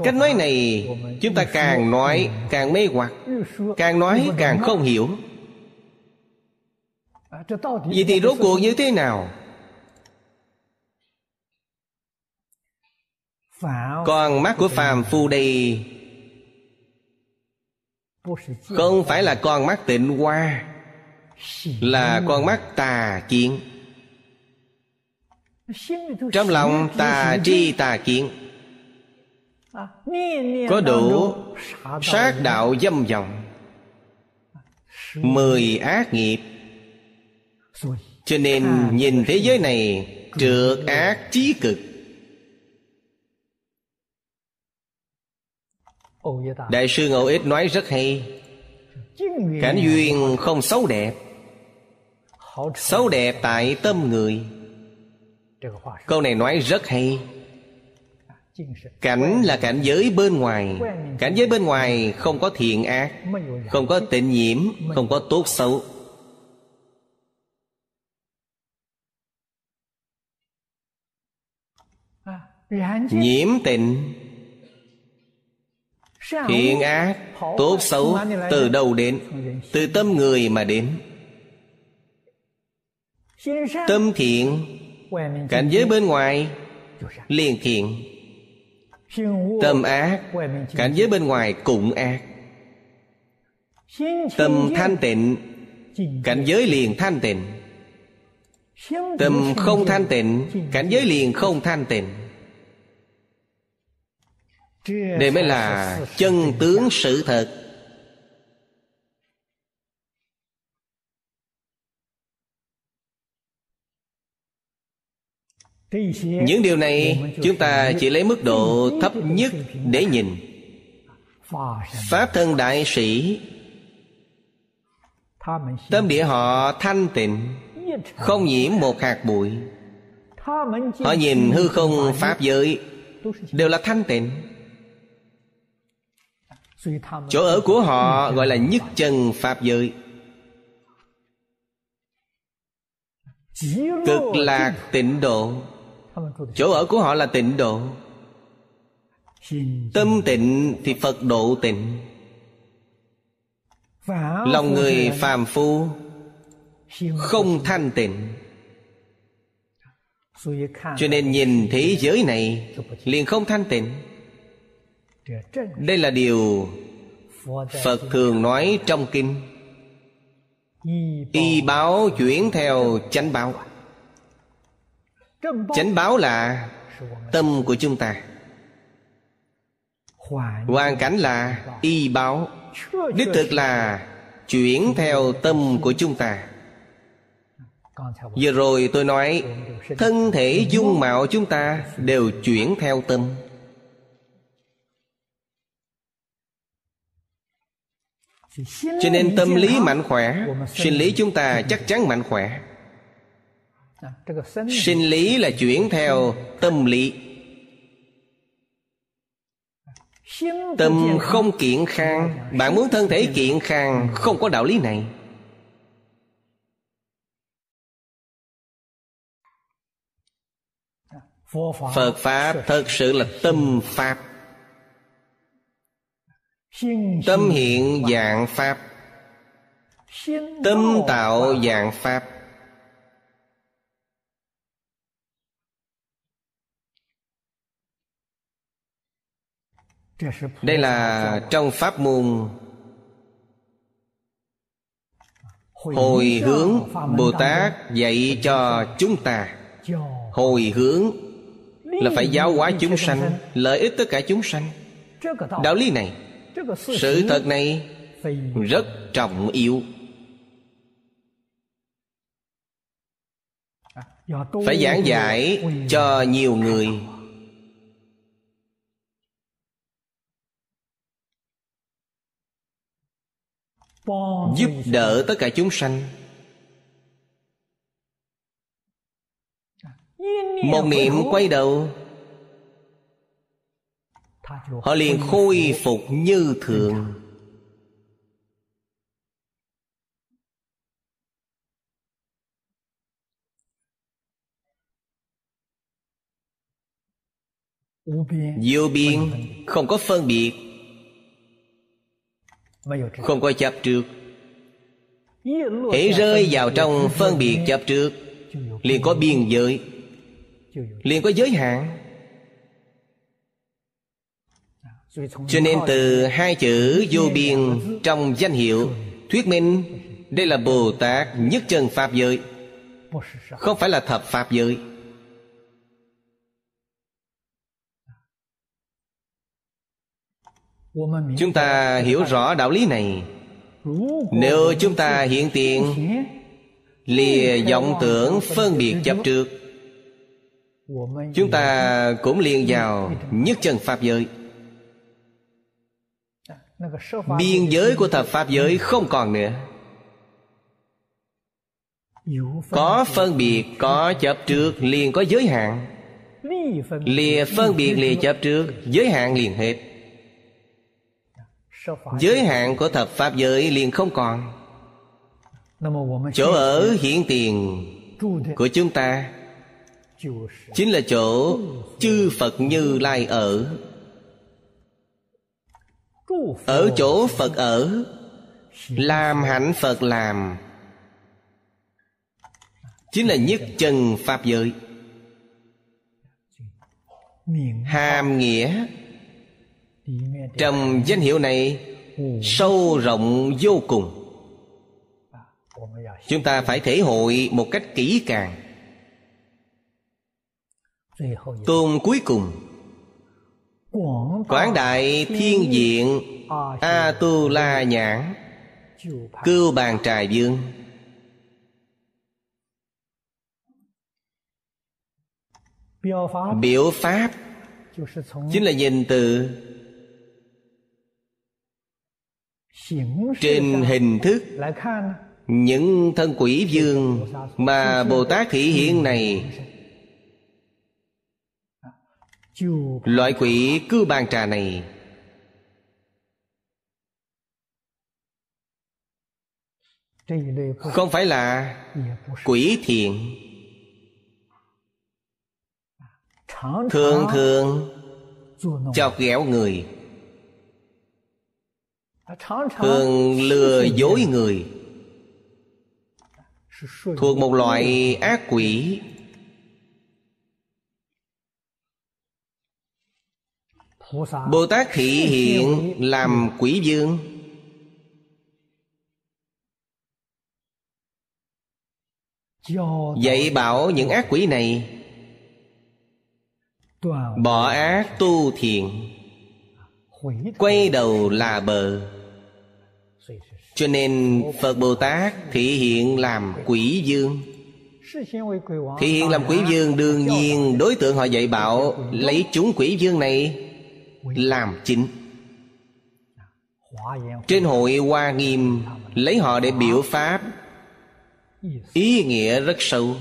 Cách nói này chúng ta càng nói càng mê hoặc càng nói càng không hiểu. Vậy thì rốt cuộc như thế nào con mắt của phàm phu đây. Không phải là con mắt tịnh hoa là con mắt tà kiến. Trong lòng tà tri tà kiến. Có đủ sát đạo dâm vọng. Mười ác nghiệp. Cho nên nhìn thế giới này trượt ác chí cực đại sư ngẫu ích nói rất hay. Cảnh duyên không xấu đẹp. Xấu đẹp tại tâm người. Câu này nói rất hay. Cảnh là cảnh giới bên ngoài. Cảnh giới bên ngoài không có thiện ác không có tịnh nhiễm không có tốt xấu. Nhiễm tịnh thiện ác tốt xấu từ đâu đến? Từ tâm người mà đến. Tâm thiện cảnh giới bên ngoài liền thiện. Tâm ác cảnh giới bên ngoài cũng ác. Tâm thanh tịnh cảnh giới liền thanh tịnh. Tâm không thanh tịnh cảnh giới liền không thanh tịnh đây mới là chân tướng sự thật. Những điều này chúng ta chỉ lấy mức độ thấp nhất để nhìn. Pháp thân đại sĩ tâm địa họ thanh tịnh không nhiễm một hạt bụi. Họ nhìn hư không pháp giới đều là thanh tịnh chỗ ở của họ gọi là nhất chân pháp giới. Cực lạc tịnh độ. Chỗ ở của họ là tịnh độ. Tâm tịnh thì phật độ tịnh. Lòng người phàm phu không thanh tịnh. Cho nên nhìn thế giới này liền không thanh tịnh đây là điều phật thường nói trong kinh. Y báo chuyển theo chánh báo. Chánh báo là tâm của chúng ta. Hoàn cảnh là y báo. Đích thực là chuyển theo tâm của chúng ta. Vừa rồi tôi nói, thân thể dung mạo chúng ta đều chuyển theo tâm. Cho nên tâm lý mạnh khỏe sinh lý chúng ta chắc chắn mạnh khỏe. Sinh lý là chuyển theo tâm lý. Tâm không kiện khang. Bạn muốn thân thể kiện khang không có đạo lý này. Phật pháp thật sự là tâm pháp tâm hiện dạng pháp. Tâm tạo dạng pháp. Đây là trong pháp môn. Hồi hướng bồ tát dạy cho chúng ta. Hồi hướng là phải giáo hóa chúng sanh, lợi ích tất cả chúng sanh. Đạo lý này sự thật này rất trọng yếu. Phải giảng giải cho nhiều người. Giúp đỡ tất cả chúng sanh. Một niệm quay đầu họ liền khôi phục như thường. Vô biên, không có phân biệt, không có chấp trước. Hãy rơi vào trong phân biệt chấp trước, liền có biên giới, liền có giới hạn. Cho nên từ hai chữ vô biên trong danh hiệu thuyết minh, đây là bồ tát nhất chân pháp giới. Không phải là thập pháp giới. Chúng ta hiểu rõ đạo lý này. Nếu chúng ta hiện tiền, lìa vọng tưởng phân biệt chấp trước, chúng ta cũng liền vào nhất chân pháp giới biên giới của thập pháp giới không còn nữa. Có phân biệt có chấp trước liền có giới hạn. Lìa phân biệt lìa chấp trước giới hạn liền hết. Giới hạn của thập pháp giới liền không còn. Chỗ ở hiện tiền của chúng ta chính là chỗ chư phật như lai ở ở chỗ phật ở, làm hạnh phật làm. Chính là nhất chân pháp giới. Hàm nghĩa. Trong danh hiệu này, sâu rộng vô cùng. Chúng ta phải thể hội một cách kỹ càng. Tôn cuối cùng quảng đại thiên diện a tu la nhãn cưu bàn trà dương biểu pháp chính là nhìn từ trên hình thức những thân quỷ dương mà bồ tát thị hiện này loại quỷ cư bàn trà này. Không phải là quỷ thiện thường thường chọc ghẹo người. Thường lừa dối người. Thuộc một loại ác quỷ. Bồ tát thị hiện làm quỷ dương dạy bảo những ác quỷ này, bỏ ác tu thiện quay đầu là bờ. Cho nên phật bồ tát thị hiện làm quỷ dương thị hiện làm quỷ dương đương nhiên đối tượng họ dạy bảo, lấy chúng quỷ dương này làm chính. Trên hội hoa nghiêm lấy họ để biểu pháp. Ý nghĩa rất sâu.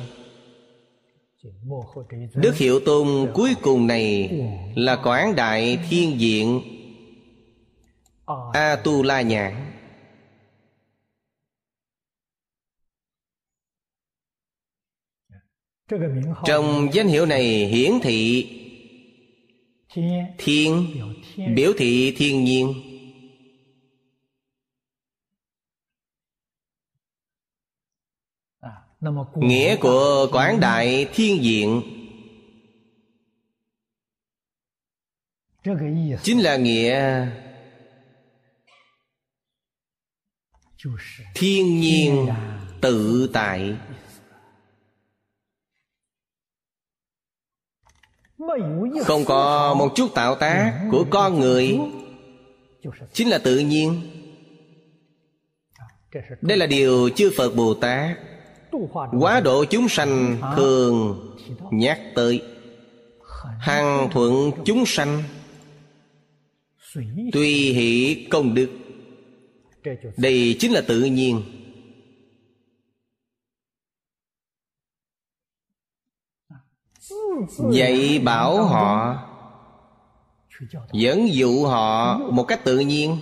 Đức hiệu tôn cuối cùng này là quảng đại thiên diện a tu la nhãn trong danh hiệu này hiển thị thiên. Biểu thị thiên nhiên. Nghĩa của quảng đại thiên diện. Chính là nghĩa thiên nhiên tự tại không có một chút tạo tác của con người. Chính là tự nhiên. Đây là điều chư phật bồ tát, quá độ chúng sanh thường nhắc tới. Hằng thuận chúng sanh tùy hỷ công đức. Đây chính là tự nhiên. Dạy bảo họ dẫn dụ họ một cách tự nhiên,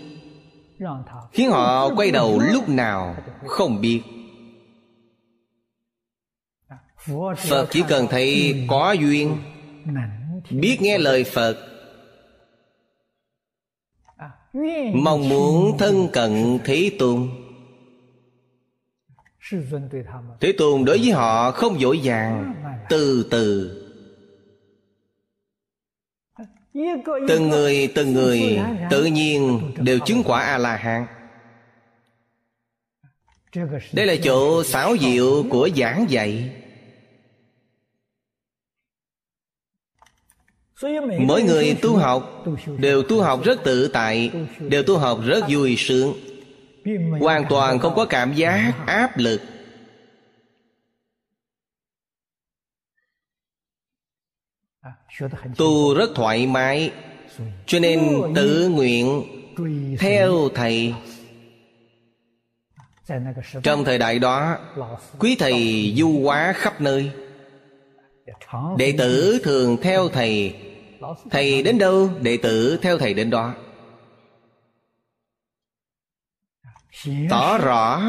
khiến họ quay đầu lúc nào không biết. Phật chỉ cần thấy có duyên, biết nghe lời phật, mong muốn thân cận thế tôn. Thế tôn đối với họ không dội vàng từ từ từng người từng người, tự nhiên đều chứng quả a la hán đây là chỗ xảo diệu của giảng dạy. Mỗi người tu học đều tu học rất tự tại, đều tu học rất vui sướng. Hoàn toàn không có cảm giác áp lực. Tu rất thoải mái. Cho nên tự nguyện theo thầy. Trong thời đại đó quý thầy du hóa khắp nơi. Đệ tử thường theo thầy. Thầy đến đâu đệ tử theo thầy đến đó. Tỏ rõ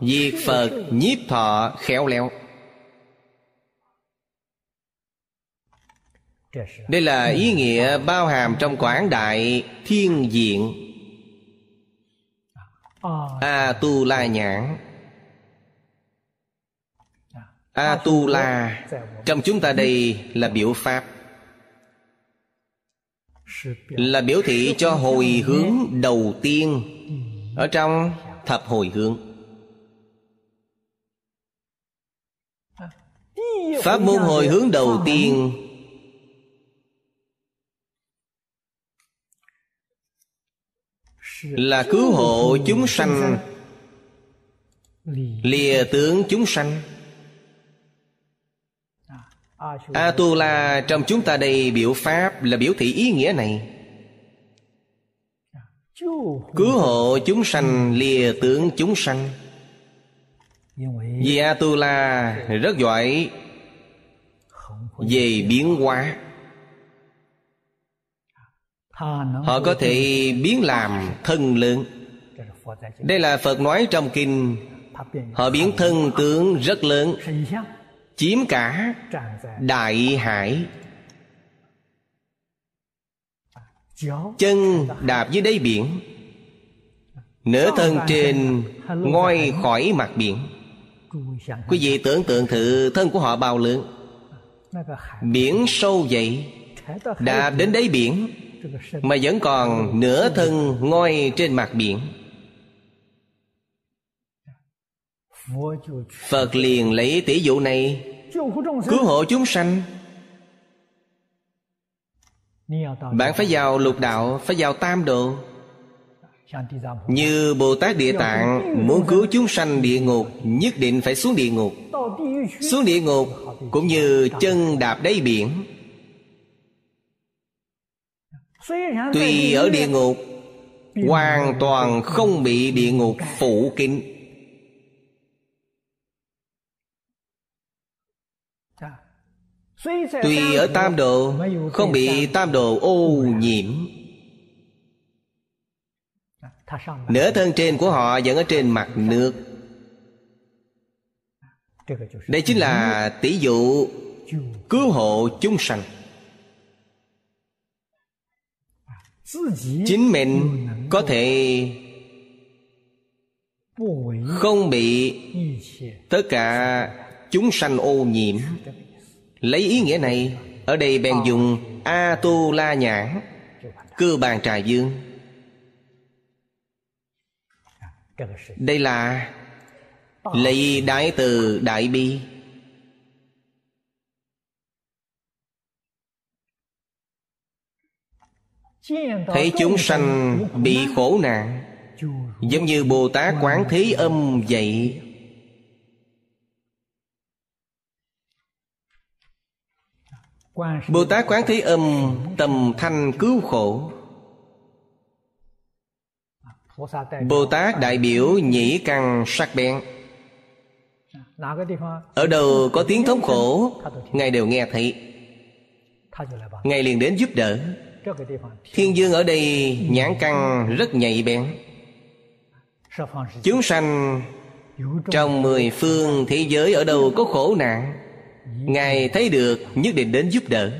việc phật nhiếp thọ khéo léo đây là ý nghĩa bao hàm trong quảng đại thiên diện. A tu la nhãn a tu la trong chúng ta đây là biểu pháp. Là biểu thị cho hồi hướng đầu tiên. Ở trong thập hồi hướng. Pháp môn hồi hướng đầu tiên là cứu hộ chúng sanh. Lìa tướng chúng sanh. A tu la trong chúng ta đây biểu pháp là biểu thị ý nghĩa này. Cứu hộ chúng sanh, lìa tướng chúng sanh. Vì a tu la rất giỏi về biến hóa họ có thể biến làm thân lớn. Đây là phật nói trong kinh. Họ biến thân tướng rất lớn, chiếm cả đại hải. Chân đạp dưới đáy biển nửa thân trên ngoi khỏi mặt biển. Quý vị tưởng tượng thử thân của họ bao lớn. Biển sâu vậy đạp đến đáy biển mà vẫn còn nửa thân ngoi trên mặt biển. Phật liền lấy tỷ dụ này cứu hộ chúng sanh. Bạn phải vào lục đạo, phải vào tam độ. Như bồ tát địa tạng muốn cứu chúng sanh địa ngục, nhất định phải xuống địa ngục. Xuống địa ngục cũng như chân đạp đáy biển tuy ở địa ngục hoàn toàn không bị địa ngục phủ kín. Tuy ở tam độ không bị tam độ ô nhiễm. Nửa thân trên của họ vẫn ở trên mặt nước. Đây chính là tỷ dụ cứu hộ chúng sanh chính mình có thể không bị tất cả chúng sanh ô nhiễm. Lấy ý nghĩa này, ở đây bèn dùng a tu la nhãn cơ bàn trà dương. Đây là lấy đại từ đại bi. Thấy chúng sanh bị khổ nạn, giống như bồ tát quán thế âm vậy. Bồ tát quán thế âm tầm thanh cứu khổ. Bồ tát đại biểu nhĩ căn sắc bén. Ở đâu có tiếng thống khổ, ngài đều nghe thấy. Ngài liền đến giúp đỡ thiên dương ở đây nhãn căn rất nhạy bén. Chúng sanh trong mười phương thế giới ở đâu có khổ nạn, ngài thấy được nhất định đến giúp đỡ.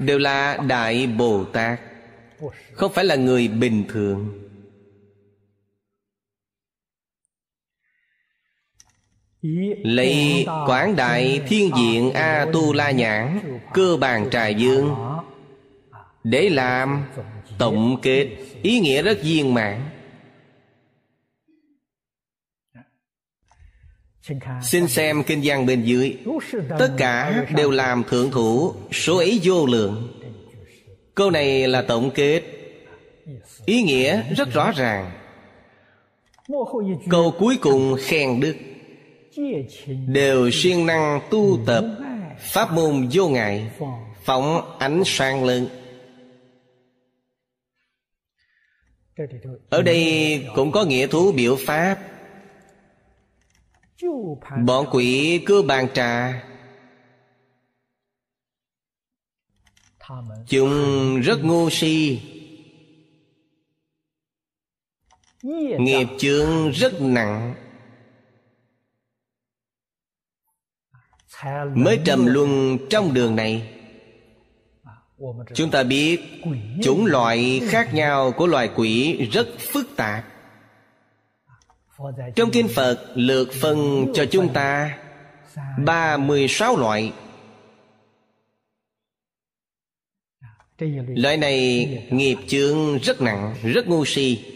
Đều là đại bồ tát, không phải là người bình thường. Lấy quảng đại thiên diện a tu la nhãn cơ bàn trà dương. Để làm tổng kết ý nghĩa rất viên mãn. Xin xem kinh văn bên dưới. Tất cả đều làm thượng thủ, số ấy vô lượng. Câu này là tổng kết. Ý nghĩa rất rõ ràng. Câu cuối cùng khen đức đều siêng năng tu tập pháp môn vô ngại, phóng ánh sáng lớn. Ở đây cũng có nghĩa thú biểu pháp. Bọn quỷ cứ bàn trà. Chúng rất ngu si. Nghiệp chướng rất nặng. Mới trầm luân trong đường này. Chúng ta biết chủng loại khác nhau của loài quỷ rất phức tạp. Trong kinh phật lược phân cho chúng ta ba mươi sáu loại. Loại này nghiệp chướng rất nặng rất ngu si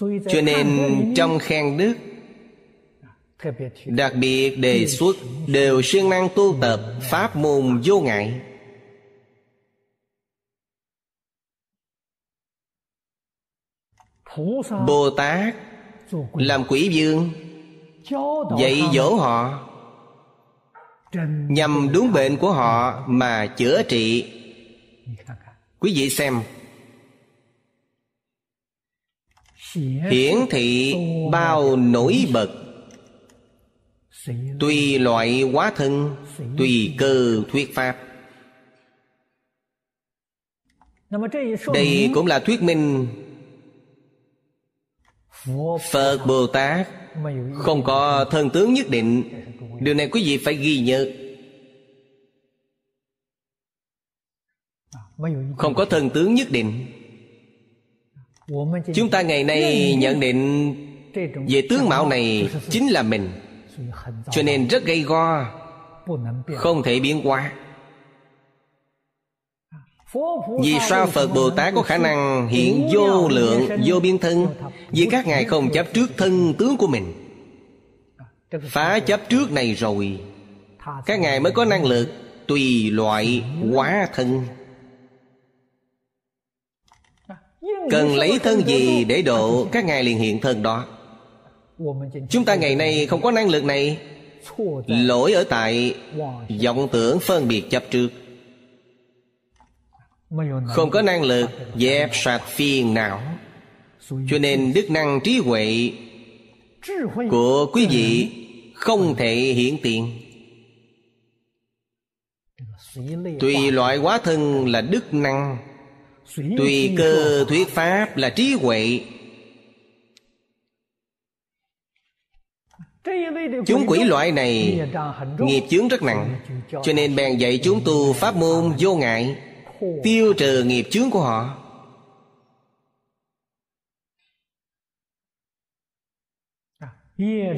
cho nên trong khen đức đặc biệt đề xuất đều siêng năng tu tập pháp môn vô ngại. Bồ tát làm quỷ vương dạy dỗ họ nhằm đúng bệnh của họ mà chữa trị. Quý vị xem hiển thị bao nổi bật. Tùy loại hóa thân, tùy cơ thuyết pháp. Đây cũng là thuyết minh. Phật bồ tát không có thân tướng nhất định. Điều này quý vị phải ghi nhớ. Không có thân tướng nhất định chúng ta ngày nay nhận định về tướng mạo này chính là mình. Cho nên rất gây go không thể biến hóa. Vì sao Phật Bồ Tát có khả năng hiện vô lượng, vô biên thân? Vì các ngài không chấp trước thân tướng của mình. Phá chấp trước này rồi Các ngài mới có năng lực Tùy loại hóa thân. Cần lấy thân gì để độ Các ngài liền hiện thân đó? Chúng ta ngày nay không có năng lực này. Lỗi ở tại vọng tưởng phân biệt chấp trước. Không có năng lực dẹp sạch phiền não. Cho nên đức năng trí huệ Của quý vị Không thể hiển tiền Tùy loại hóa thân là đức năng Tùy cơ thuyết pháp là trí huệ. Chúng quỷ loại này Nghiệp chướng rất nặng Cho nên bèn dạy chúng tu pháp môn vô ngại Tiêu trừ nghiệp chướng của họ.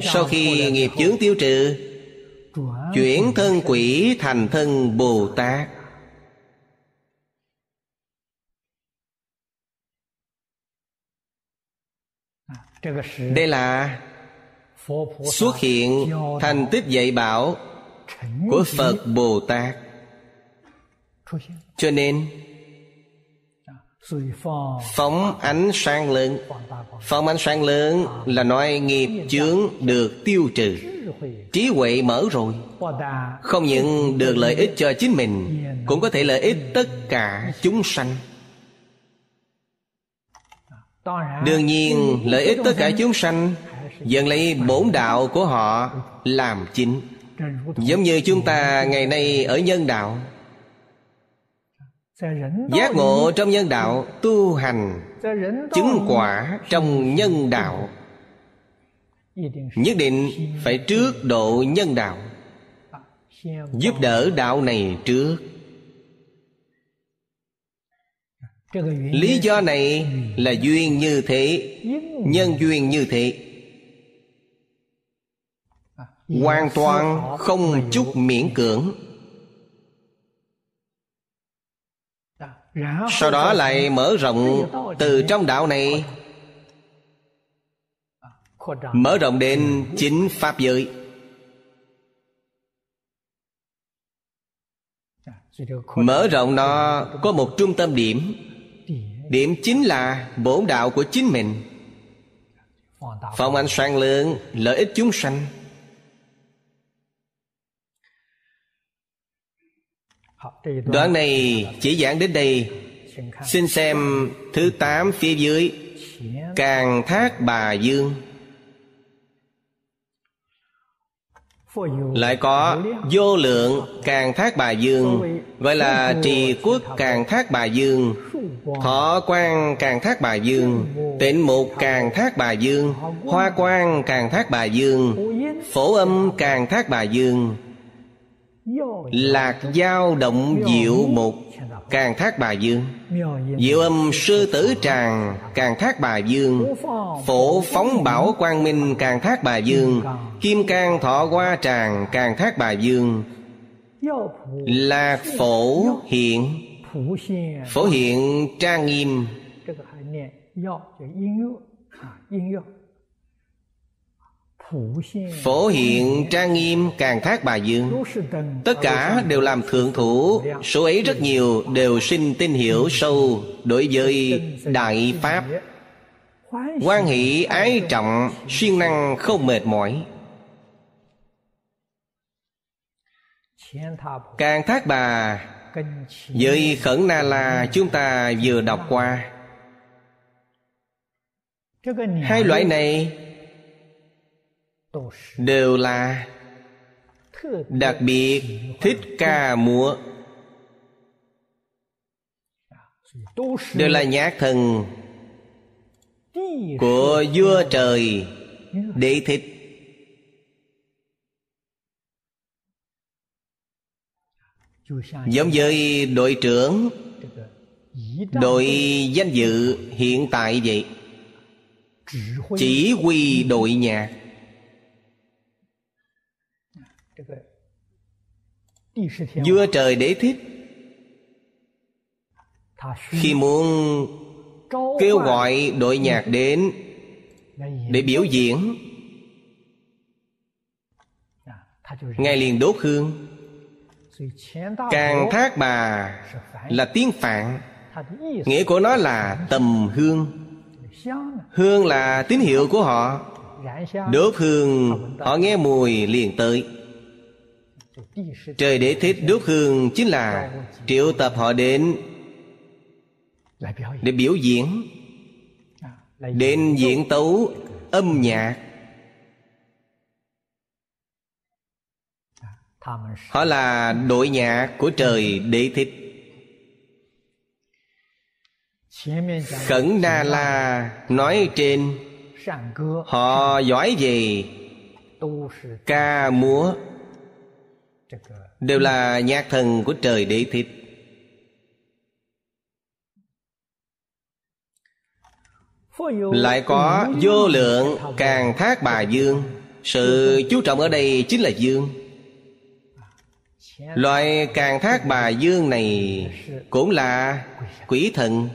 Sau khi nghiệp chướng tiêu trừ Chuyển thân quỷ thành thân Bồ Tát Đây là xuất hiện thành tích dạy bảo của phật bồ tát. Cho nên, phóng ánh sáng lớn, phóng ánh sáng lớn là nói nghiệp chướng được tiêu trừ, trí huệ mở rồi. Không những được lợi ích cho chính mình, cũng có thể lợi ích tất cả chúng sanh đương nhiên lợi ích tất cả chúng sanh Dần lấy bổn đạo của họ làm chính. Giống như chúng ta ngày nay ở nhân đạo. Giác ngộ trong nhân đạo Tu hành Chứng quả trong nhân đạo. Nhất định phải trước độ nhân đạo Giúp đỡ đạo này trước Lý do này là duyên như thế Nhân duyên như thế. Hoàn toàn không chút miễn cưỡng. Sau đó lại mở rộng từ trong đạo này. Mở rộng đến chính pháp giới. Mở rộng nó có một trung tâm điểm điểm chính là bổn đạo của chính mình. Phong ánh sáng lượng lợi ích chúng sanh. Đoạn này chỉ giảng đến đây. Xin xem thứ tám phía dưới. Càng thác bà dương. Lại có vô lượng càng thác bà dương. Gọi là trì quốc càng thác bà dương. Thọ quan càng thác bà dương. Tịnh mục càng thác bà dương. Hoa quan càng thác bà dương. Phổ âm càng thác bà dương. Lạc giao động diệu mục càng thác bà dương. Diệu âm sư tử tràng càng thác bà dương. Phổ phóng bảo quang minh càng thác bà dương. Kim cang. Thọ hoa tràng càng thác bà dương. Lạc phổ hiện. Phổ hiện trang nghiêm Phổ hiện trang nghiêm càng thác bà dương. Tất cả đều làm thượng thủ Số ấy rất nhiều đều sinh tin hiểu sâu Đối với Đại Pháp. Quan hỷ ái trọng Siêng năng không mệt mỏi. Càng thác bà Với khẩn na la chúng ta vừa đọc qua. Hai loại này đều là đặc biệt thích ca múa. Đều là nhạc thần của vua trời để thích. Giống với đội trưởng, đội danh dự hiện tại vậy, chỉ huy đội nhạc. Vua trời đế thích khi muốn kêu gọi đội nhạc đến để biểu diễn. Ngài liền đốt hương. Càng thác bà là tiếng phạn. nghĩa của nó là tầm hương. Hương là tín hiệu của họ. Đốt hương họ nghe mùi liền tới trời đế thích đốt hương chính là triệu tập họ đến để biểu diễn, đến diễn tấu âm nhạc. Họ là đội nhạc của trời đế thích. Khẩn Na la nói trên, họ giỏi về ca múa đều là nhạc thần của trời đế thích. Lại có vô lượng càng thác bà dương. Sự chú trọng ở đây chính là dương. Loại càng thác bà dương này cũng là quỷ thần.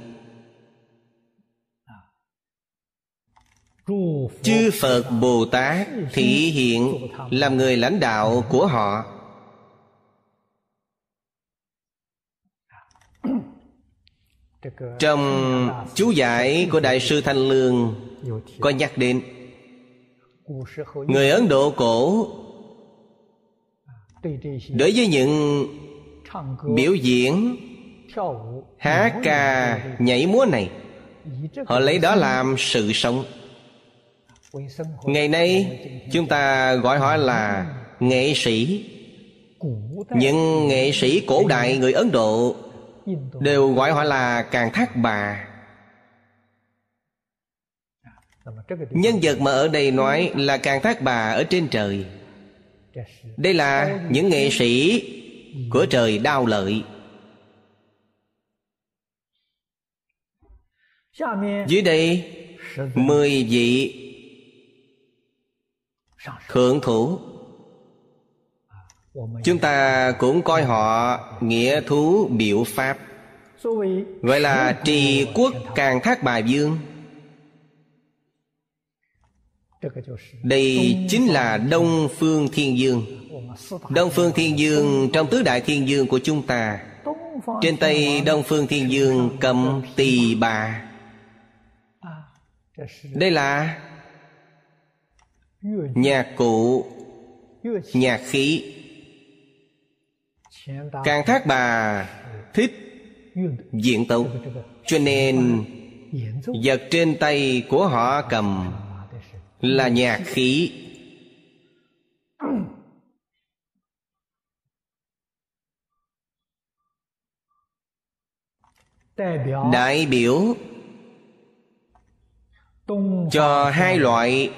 Chư phật bồ tát thị hiện làm người lãnh đạo của họ. Trong chú giải của đại sư thanh lương có nhắc đến người ấn độ cổ đối với những biểu diễn hát ca nhảy múa này, họ lấy đó làm sự sống. Ngày nay chúng ta gọi họ là nghệ sĩ. Những nghệ sĩ cổ đại người ấn độ đều gọi họ là càng thác bà. Nhân vật mà ở đây nói là càng thác bà ở trên trời. Đây là những nghệ sĩ của trời đau lợi. Dưới đây mười vị thượng thủ chúng ta cũng coi họ nghĩa thú biểu pháp. Gọi là trì quốc càng thác bà dương. Đây chính là đông phương thiên dương. Đông phương thiên dương trong tứ đại thiên dương của chúng ta. Trên tây đông phương thiên dương cầm tỳ bà. Đây là nhạc cụ, nhạc khí. Càng thác bà thích diện tấu Cho nên vật trên tay của họ cầm là nhạc khí đại biểu cho hai loại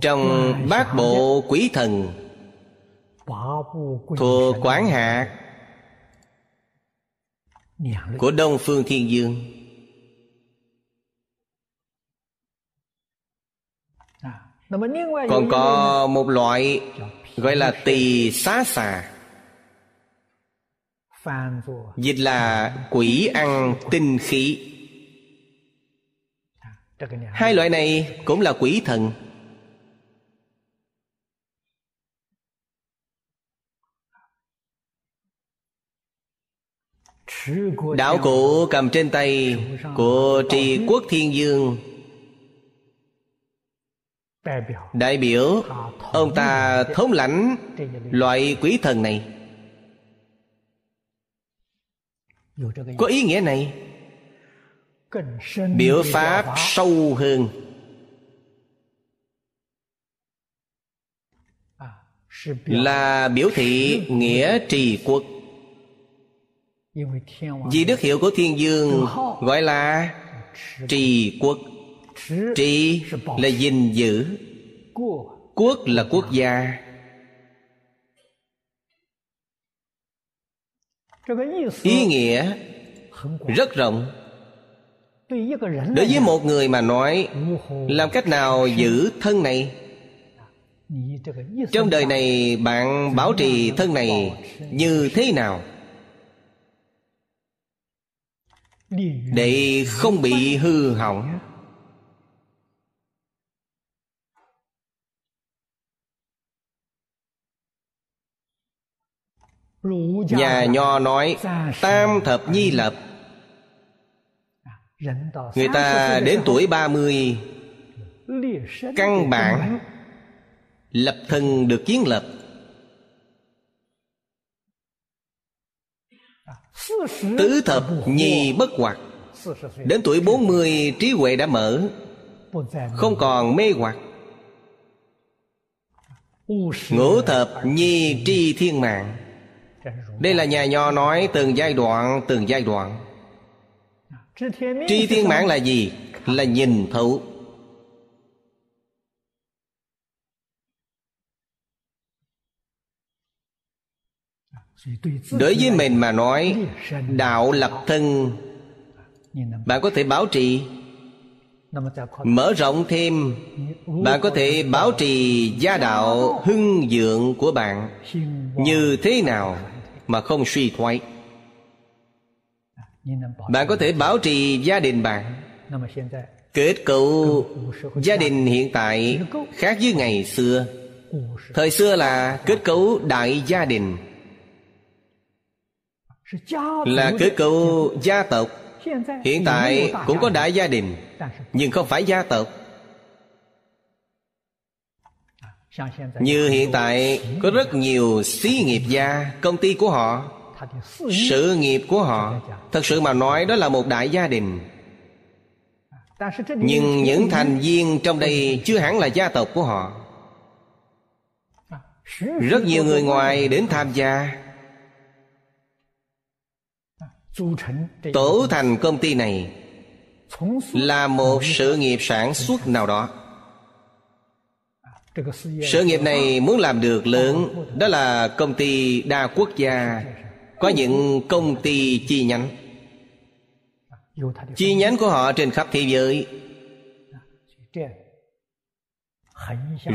trong bát bộ quý thần thuộc quán hạt của đông phương thiên dương. Còn có một loại gọi là tỳ xá xà. Dịch là quỷ ăn tinh khí. Hai loại này cũng là quỷ thần đạo cụ cầm trên tay của trì quốc thiên dương. Đại biểu ông ta thống lãnh loại quỷ thần này. Có ý nghĩa này biểu pháp sâu hơn. Là biểu thị nghĩa trì quốc vì đức hiệu của thiên dương gọi là trì quốc. trì là gìn giữ. quốc là quốc gia. ý nghĩa rất rộng. đối với một người mà nói làm cách nào giữ thân này? trong đời này bạn bảo trì thân này như thế nào để không bị hư hỏng. Nhà nho nói, tam thập nhi lập. Người ta đến tuổi 30 căn bản, lập thân được kiến lập. Tứ thập nhi bất hoặc Đến tuổi 40 trí huệ đã mở. Không còn mê hoặc. Ngũ thập nhi tri thiên mạng. Đây là nhà nho nói từng giai đoạn từng giai đoạn. Tri thiên mạng là gì? Là nhìn thấu đối với mình mà nói, đạo lập thân, bạn có thể bảo trì. Mở rộng thêm, bạn có thể bảo trì gia đạo hưng dưỡng của bạn như thế nào mà không suy thoái. Bạn có thể bảo trì gia đình bạn. Kết cấu gia đình hiện tại khác với ngày xưa. Thời xưa là kết cấu đại gia đình là kết cấu gia tộc. hiện tại cũng có đại gia đình nhưng không phải gia tộc. Như hiện tại có rất nhiều xí nghiệp gia công ty của họ sự nghiệp của họ thật sự mà nói đó là một đại gia đình. Nhưng những thành viên trong đây chưa hẳn là gia tộc của họ. Rất nhiều người ngoài đến tham gia tổ thành công ty này là một sự nghiệp sản xuất nào đó. Sự nghiệp này muốn làm được lớn đó là công ty đa quốc gia có những công ty chi nhánh. Chi nhánh của họ trên khắp thế giới.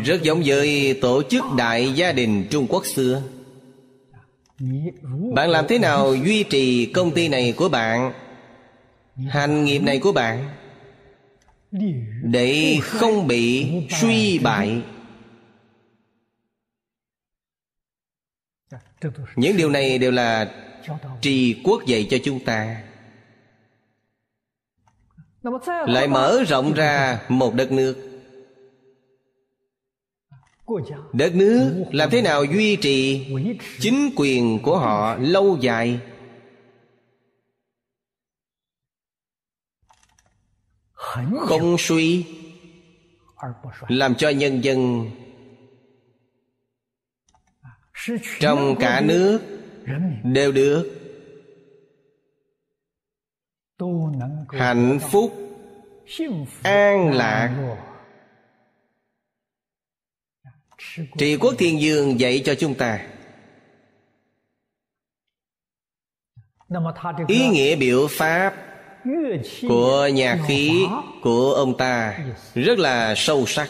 Rất giống với tổ chức đại gia đình trung quốc xưa bạn làm thế nào duy trì công ty này của bạn? Hành nghiệp này của bạn? Để không bị suy bại. Những điều này đều là trì quốc dạy cho chúng ta. Lại mở rộng ra một đất nước đất nước làm thế nào duy trì chính quyền của họ lâu dài? Không suy làm cho nhân dân trong cả nước đều được hạnh phúc, an lạc trị quốc thiên dương dạy cho chúng ta. Ý nghĩa biểu pháp của nhà khí của ông ta rất là sâu sắc.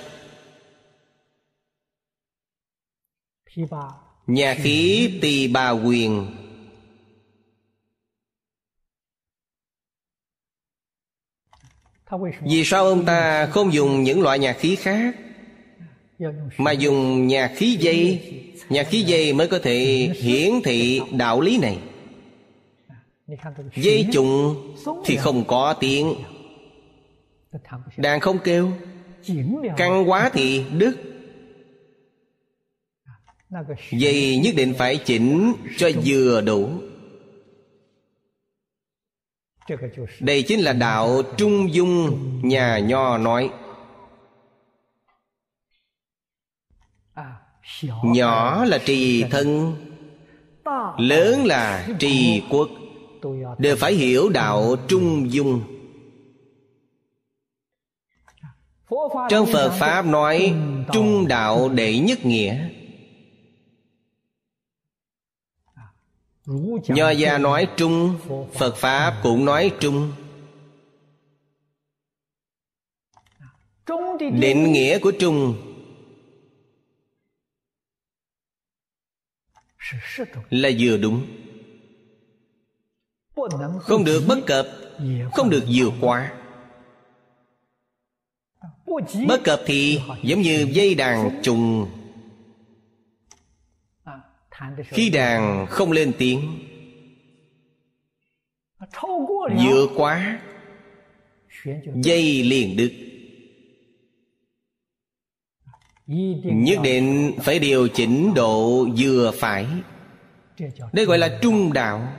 Nhà khí tỳ bà quyền. Vì sao ông ta không dùng những loại nhạc khí khác? Mà dùng nhà khí dây, nhà khí dây mới có thể hiển thị đạo lý này. Dây trùng thì không có tiếng. Đàn không kêu căng quá thì đứt. Dây nhất định phải chỉnh cho vừa đủ. Đây chính là đạo trung dung nhà nho nói. Nhỏ là trì thân lớn là trì quốc. Đều phải hiểu đạo trung dung. Trong phật pháp nói trung đạo đệ nhất nghĩa. Nho gia nói trung phật pháp cũng nói trung. Định nghĩa của trung là vừa đúng. không được bất cập không được vượt qua bất cập thì giống như dây đàn trùng. khi đàn không lên tiếng. vượt quá dây liền đứt nhất định phải điều chỉnh độ vừa phải. Đây gọi là trung đạo.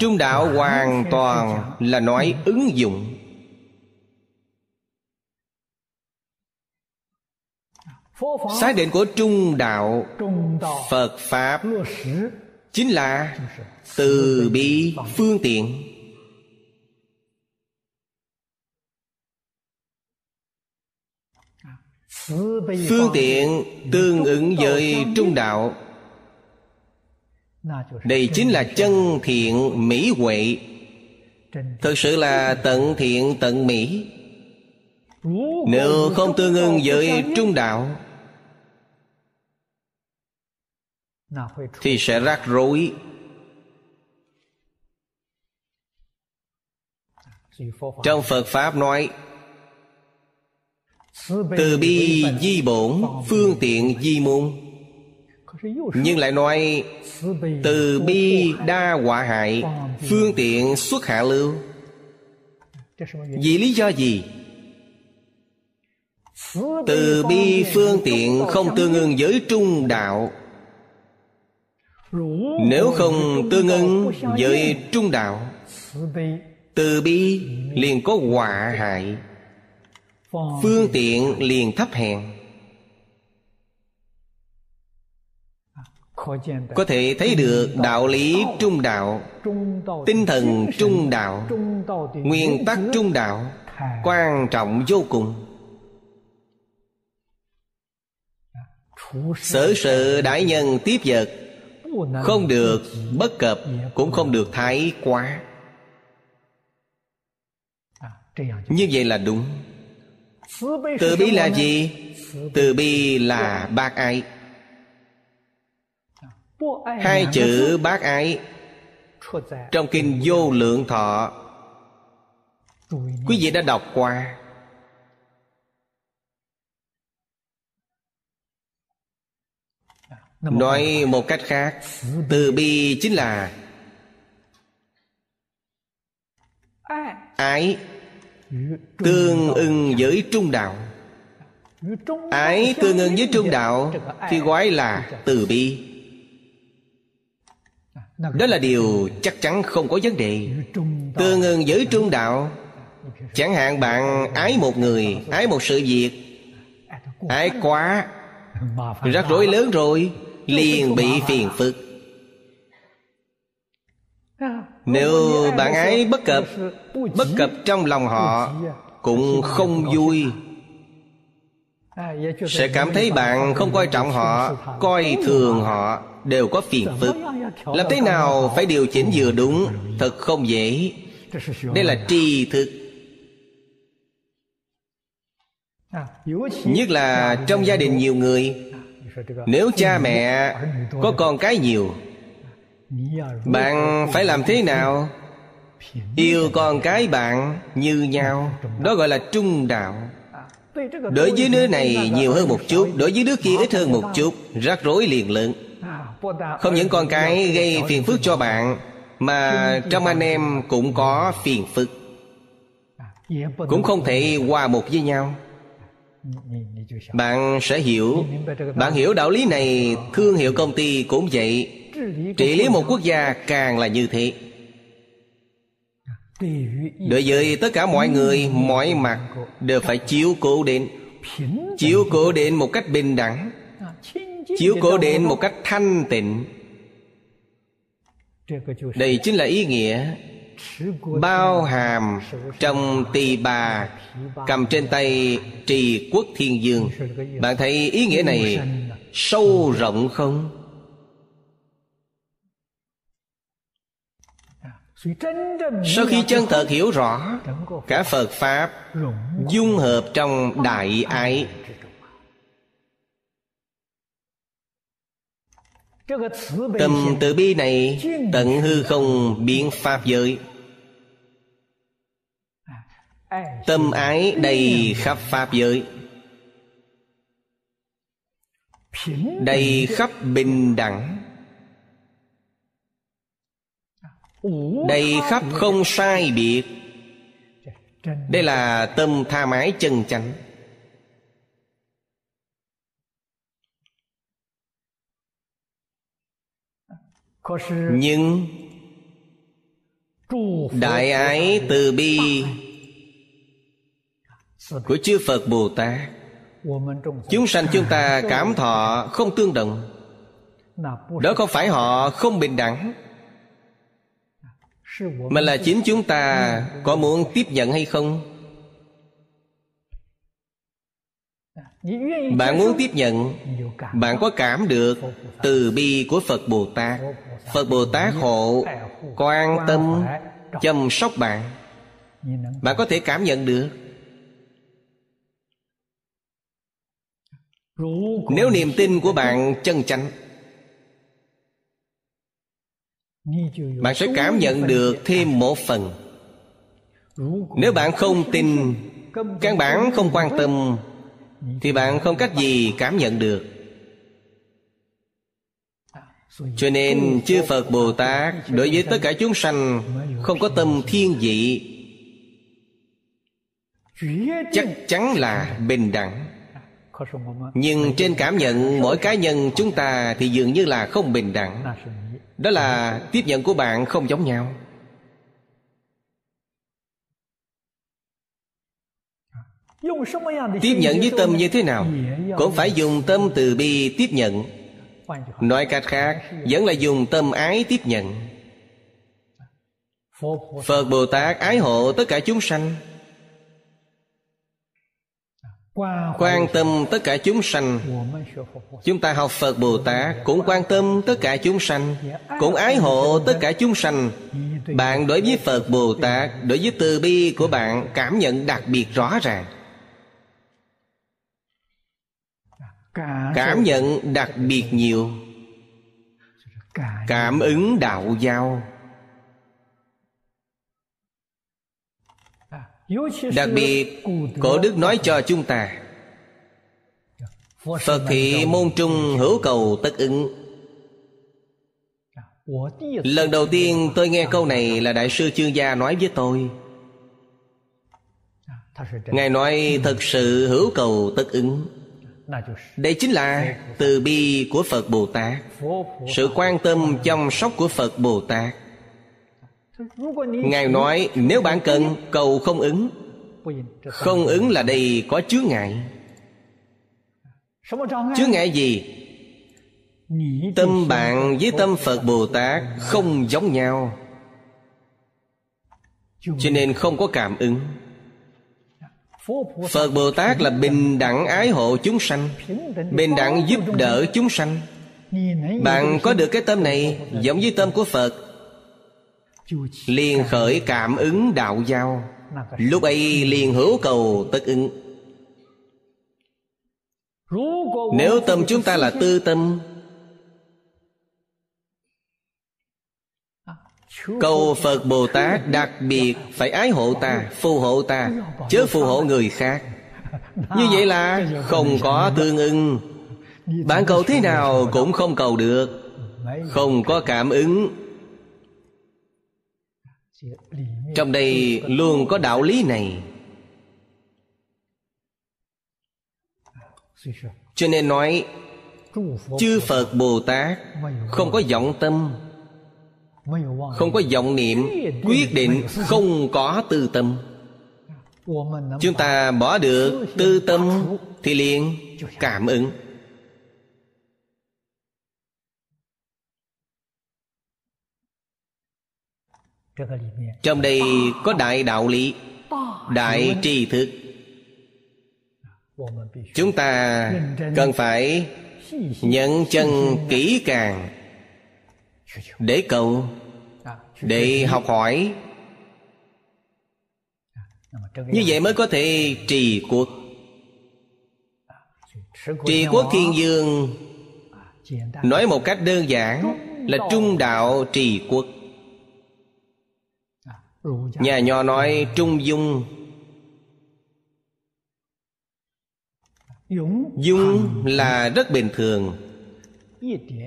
Trung đạo hoàn toàn là nói ứng dụng. Xác định của trung đạo, phật pháp, chính là từ bi phương tiện. Phương tiện tương ứng với trung đạo. Đây chính là chân thiện mỹ huệ. Thực sự là tận thiện tận mỹ. Nếu không tương ứng với trung đạo, thì sẽ rắc rối. Trong phật pháp nói từ bi di bổn, phương tiện di môn. Nhưng lại nói, từ bi đa họa hại, phương tiện xuất hạ lưu. Vì lý do gì? Từ bi, phương tiện không tương ưng với trung đạo. Nếu không tương ưng với trung đạo, từ bi liền có họa hại phương tiện. liền thấp hèn. Có thể thấy được đạo lý trung đạo tinh thần trung đạo nguyên tắc trung đạo quan trọng vô cùng. Sở sự đại nhân tiếp vật không được bất cập cũng không được thái quá. Như vậy là đúng từ bi là gì? Từ bi là bác ái. Hai chữ bác ái trong kinh vô lượng thọ, quý vị đã đọc qua. Nói một cách khác, từ bi chính là ái tương ưng với trung đạo. Ái tương ưng với trung đạo thì gọi là từ bi. Đó là điều chắc chắn không có vấn đề. Tương ưng với trung đạo, chẳng hạn bạn ái một người, ái một sự việc, ái quá, rắc rối lớn rồi, liền bị phiền phức nếu bạn ấy bất cập bất cập trong lòng họ cũng không vui. sẽ cảm thấy bạn không coi trọng họ coi thường họ đều có phiền phức. làm thế nào phải điều chỉnh vừa đúng? thật không dễ. Đây là tri thức. Nhất là trong gia đình nhiều người. Nếu cha mẹ có con cái nhiều bạn phải làm thế nào? Yêu con cái bạn như nhau. Đó gọi là trung đạo. Đối với đứa này nhiều hơn một chút, đối với đứa kia ít hơn một chút, rắc rối liền lớn không những con cái gây phiền phức cho bạn, mà trong anh em cũng có phiền phức. Cũng không thể hòa một với nhau. Bạn sẽ hiểu, bạn hiểu đạo lý này, thương hiệu công ty cũng vậy trị lý một quốc gia càng là như thế. Đối với tất cả mọi người, mọi mặt đều phải chiếu cố đến, chiếu cố đến một cách bình đẳng, chiếu cố đến một cách thanh tịnh. Đây chính là ý nghĩa bao hàm trong tỳ bà cầm trên tay trì quốc thiên dương. Bạn thấy ý nghĩa này sâu rộng không? Sau khi chân thật hiểu rõ cả phật pháp dung hợp trong đại ái. Tâm từ bi này tận hư không biến pháp giới. Tâm ái đầy khắp pháp giới. Đầy khắp bình đẳng đây khắp không sai biệt. Đây là tâm tha mái chân chánh. Nhưng đại ái từ bi của chư phật bồ tát chúng sanh chúng ta cảm thọ không tương đồng. Đó không phải họ không bình đẳng mà là chính chúng ta có muốn tiếp nhận hay không? Bạn muốn tiếp nhận, bạn có cảm được từ bi của phật bồ tát. Phật bồ tát hộ, quan tâm, chăm sóc bạn. Bạn có thể cảm nhận được. Nếu niềm tin của bạn chân chánh bạn sẽ cảm nhận được thêm một phần. Nếu bạn không tin, căn bản không quan tâm, thì bạn không cách gì cảm nhận được. Cho nên, chư phật bồ tát đối với tất cả chúng sanh không có tâm thiên vị. Chắc chắn là bình đẳng. Nhưng trên cảm nhận mỗi cá nhân chúng ta thì dường như là không bình đẳng đó là tiếp nhận của bạn không giống nhau. Tiếp nhận với tâm như thế nào? Cũng phải dùng tâm từ bi tiếp nhận. Nói cách khác, vẫn là dùng tâm ái tiếp nhận. Phật bồ tát ái hộ tất cả chúng sanh quan tâm tất cả chúng sanh. Chúng ta học phật bồ tát cũng quan tâm tất cả chúng sanh cũng ái hộ tất cả chúng sanh. Bạn đối với phật bồ tát đối với từ bi của bạn cảm nhận đặc biệt rõ ràng. Cảm nhận đặc biệt nhiều. Cảm ứng đạo giao đặc biệt, cổ đức nói cho chúng ta, phật thị môn trung hữu cầu tất ứng. Lần đầu tiên tôi nghe câu này là đại sư chương gia nói với tôi. Ngài nói, thật sự hữu cầu tất ứng. Đây chính là từ bi của phật bồ tát. Sự quan tâm chăm sóc của phật bồ tát ngài nói, nếu bạn cần, cầu không ứng. Không ứng là đây có chướng ngại. Chướng ngại gì? Tâm bạn với tâm phật bồ tát không giống nhau. Cho nên không có cảm ứng. Phật bồ tát là bình đẳng ái hộ chúng sanh, bình đẳng giúp đỡ chúng sanh. Bạn có được cái tâm này giống với tâm của phật liền khởi cảm ứng đạo giao. Lúc ấy liền hữu cầu tất ứng. Nếu tâm chúng ta là tư tâm Cầu Phật Bồ Tát đặc biệt phải ái hộ ta, phù hộ ta Chớ phù hộ người khác. Như vậy là không có tương ưng. Bạn cầu thế nào cũng không cầu được. Không có cảm ứng trong đây luôn có đạo lý này. Cho nên nói, Chư Phật Bồ Tát Không có vọng tâm, không có vọng niệm, quyết định không có tư tâm. Chúng ta bỏ được tư tâm thì liền cảm ứng. Trong đây có đại đạo lý, đại tri thức. Chúng ta cần phải nhận chân kỹ càng để cầu, để học hỏi. Như vậy mới có thể trì quốc trì quốc thiên dương nói một cách đơn giản là trung đạo trì quốc nhà nho nói trung dung. Dung là rất bình thường.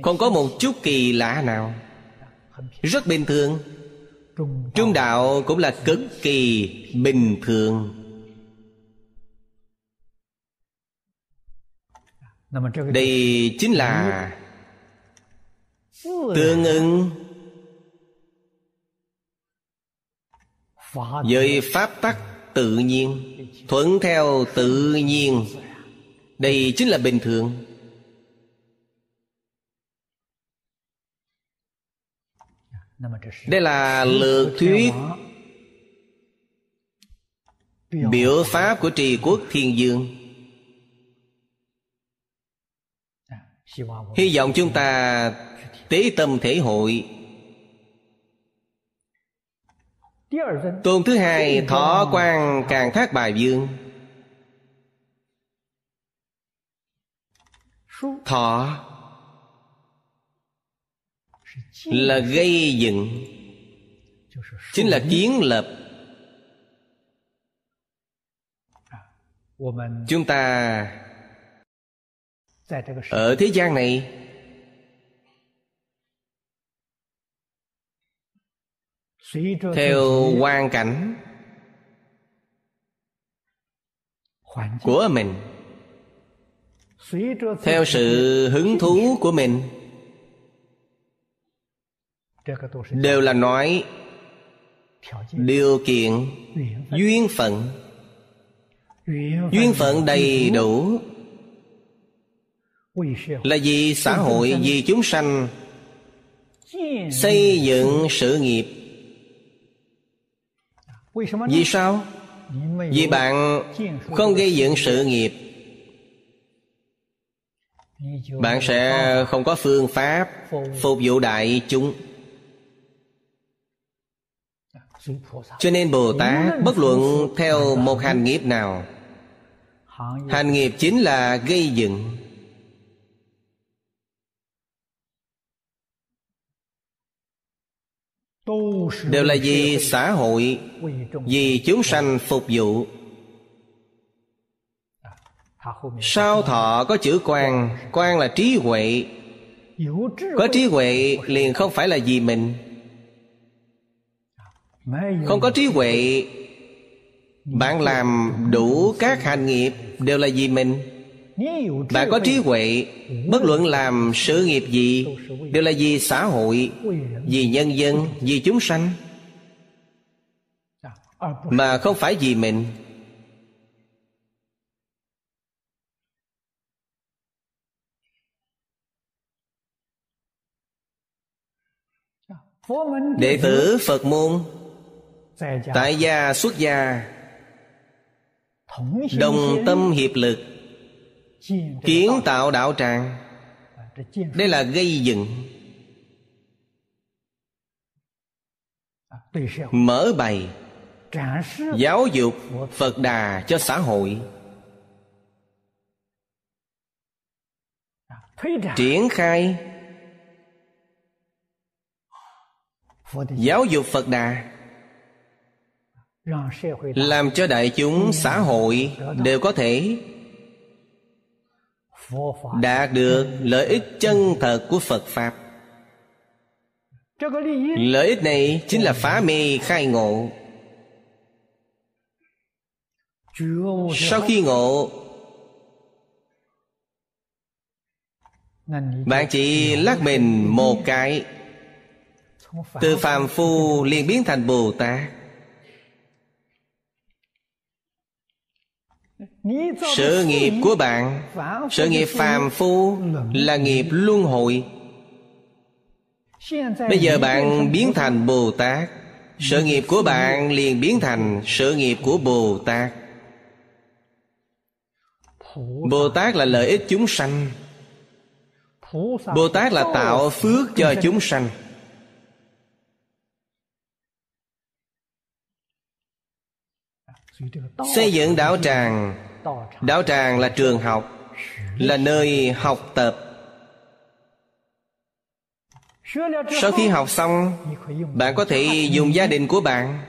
Không có một chút kỳ lạ nào. Rất bình thường. Trung đạo cũng là cực kỳ bình thường. Đây chính là tương ứng với pháp tắc tự nhiên, thuận theo tự nhiên. Đây chính là bình thường. Đây là lược thuyết biểu pháp của trì quốc thiên dương. Hy vọng chúng ta tế tâm thể hội tôn thứ hai thọ quan càng thác bài dương. Thọ là gây dựng chính là kiến lập. Chúng ta ở thế gian này theo hoàn cảnh của mình, theo sự hứng thú của mình, đều là nói điều kiện, duyên phận. Duyên phận đầy đủ là vì xã hội, vì chúng sanh xây dựng sự nghiệp vì sao? Vì bạn không gây dựng sự nghiệp. Bạn sẽ không có phương pháp phục vụ đại chúng. Cho nên bồ tát bất luận theo một hành nghiệp nào hành nghiệp chính là gây dựng đều là vì xã hội, vì chúng sanh phục vụ. Sao thọ có chữ quan quan là trí huệ. Có trí huệ liền không phải là vì mình. Không có trí huệ, bạn làm đủ các hành nghiệp đều là vì mình bạn có trí huệ, bất luận làm sự nghiệp gì, đều là vì xã hội, vì nhân dân, vì chúng sanh. Mà không phải vì mình. Đệ tử phật môn, tại gia xuất gia, đồng tâm hiệp lực kiến tạo đạo tràng. Đây là gây dựng. Mở bày. Giáo dục phật đà cho xã hội. Triển khai. Giáo dục phật đà. Làm cho đại chúng xã hội đều có thể đạt được lợi ích chân thật của phật pháp. Lợi ích này chính là phá mê khai ngộ. Sau khi ngộ bạn chỉ lắc mình một cái. từ phàm phu liền biến thành bồ tát sự nghiệp của bạn sự nghiệp phàm phu là nghiệp luân hồi. Bây giờ bạn biến thành bồ tát sự nghiệp của bạn liền biến thành sự nghiệp của bồ tát. Bồ tát là lợi ích chúng sanh. Bồ tát là tạo phước cho chúng sanh. Xây dựng đạo tràng đạo tràng là trường học, là nơi học tập. Sau khi học xong, bạn có thể dùng gia đình của bạn.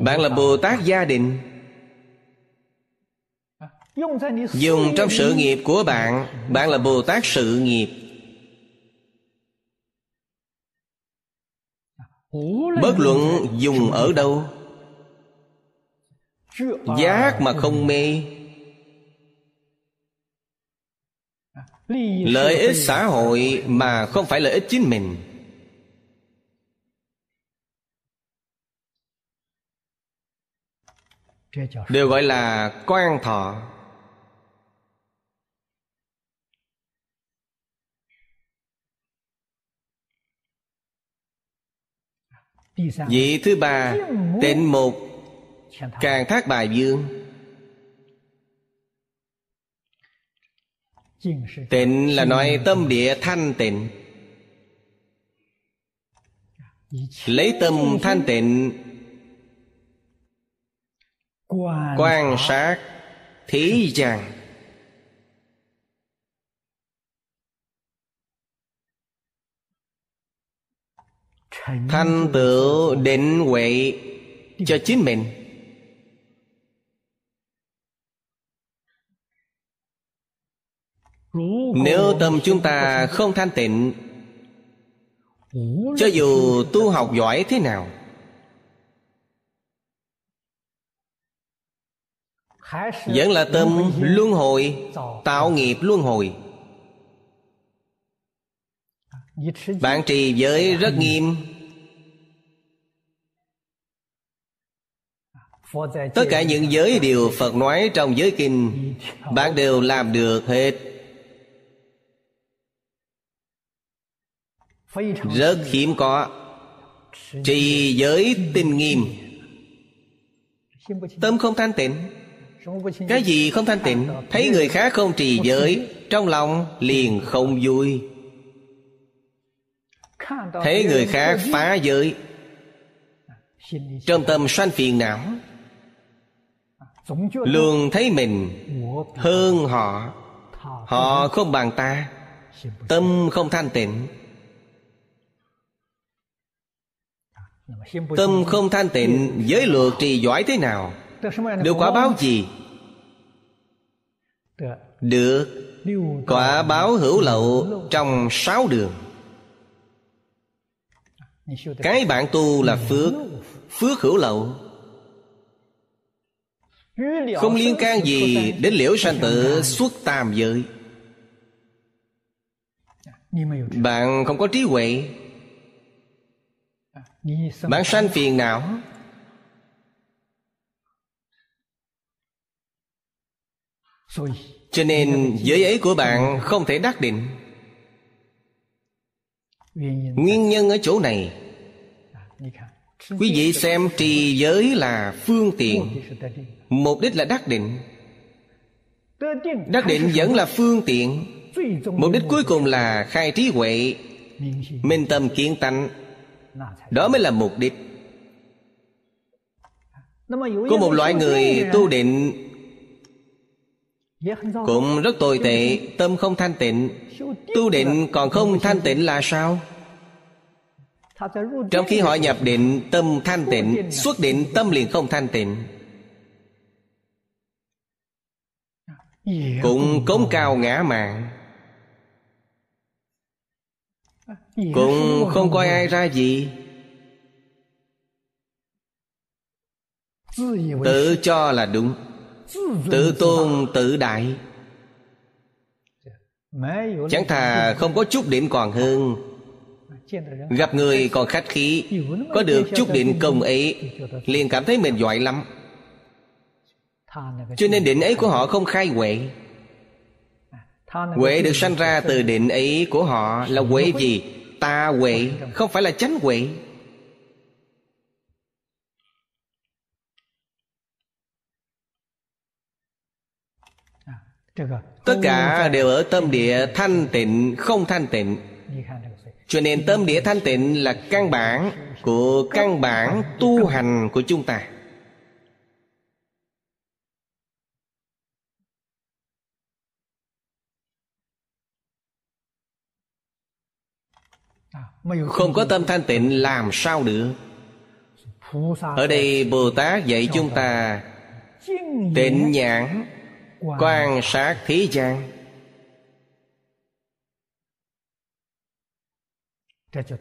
Bạn là bồ tát gia đình. Dùng trong sự nghiệp của bạn bạn là bồ tát sự nghiệp. Bất luận dùng ở đâu. Giác mà không mê. Lợi ích xã hội mà không phải lợi ích chính mình. Đều gọi là quan thọ. Vị thứ ba tịnh mục càng thác bài dương. Tịnh là nói tâm địa thanh tịnh. Lấy tâm thanh tịnh. Quan sát thế gian thành tựu định huệ cho chính mình. Nếu tâm chúng ta không thanh tịnh, cho dù tu học giỏi thế nào, vẫn là tâm luân hồi, tạo nghiệp luân hồi. Bạn trì giới rất nghiêm tất cả những giới điều phật nói trong giới kinh, bạn đều làm được hết. Rất hiếm có. Trì giới tinh nghiêm. Tâm không thanh tịnh. Cái gì không thanh tịnh? Thấy người khác không trì giới, trong lòng liền không vui. Thấy người khác phá giới, trong tâm sanh phiền não luôn thấy mình hơn họ. họ không bằng ta. Tâm không thanh tịnh. Tâm không thanh tịnh giới luật trì giỏi thế nào? Được quả báo gì? Được. Quả báo hữu lậu trong sáu đường. Cái bạn tu là phước. phước hữu lậu không liên can gì đến liễu sanh tử xuất tam giới. Bạn không có trí huệ. Bạn sanh phiền não. Cho nên giới ấy của bạn không thể đắc định. Nguyên nhân ở chỗ này quý vị xem trì giới là phương tiện. Mục đích là đắc định. Đắc định vẫn là phương tiện. Mục đích cuối cùng là khai trí huệ, minh tâm kiến tánh. Đó mới là mục đích. Có một loại người tu định cũng rất tồi tệ, tâm không thanh tịnh. Tu định còn không thanh tịnh là sao? Trong khi họ nhập định tâm thanh tịnh xuất định tâm liền không thanh tịnh. Cũng cống cao ngã mạng cũng không coi ai ra gì. Tự cho là đúng. Tự tôn tự đại. Chẳng thà không có chút điểm còn hơn gặp người còn khách khí có được chút định công ấy liền cảm thấy mình giỏi lắm. Cho nên định ấy của họ không khai huệ. Huệ được sanh ra từ định ấy của họ là huệ gì? Ta huệ không phải là chánh huệ. Tất cả đều ở tâm địa thanh tịnh không thanh tịnh cho nên tâm địa thanh tịnh là căn bản của căn bản tu hành của chúng ta. Không có tâm thanh tịnh làm sao được. Ở đây bồ tát dạy chúng ta tịnh nhãn, quan sát thế gian.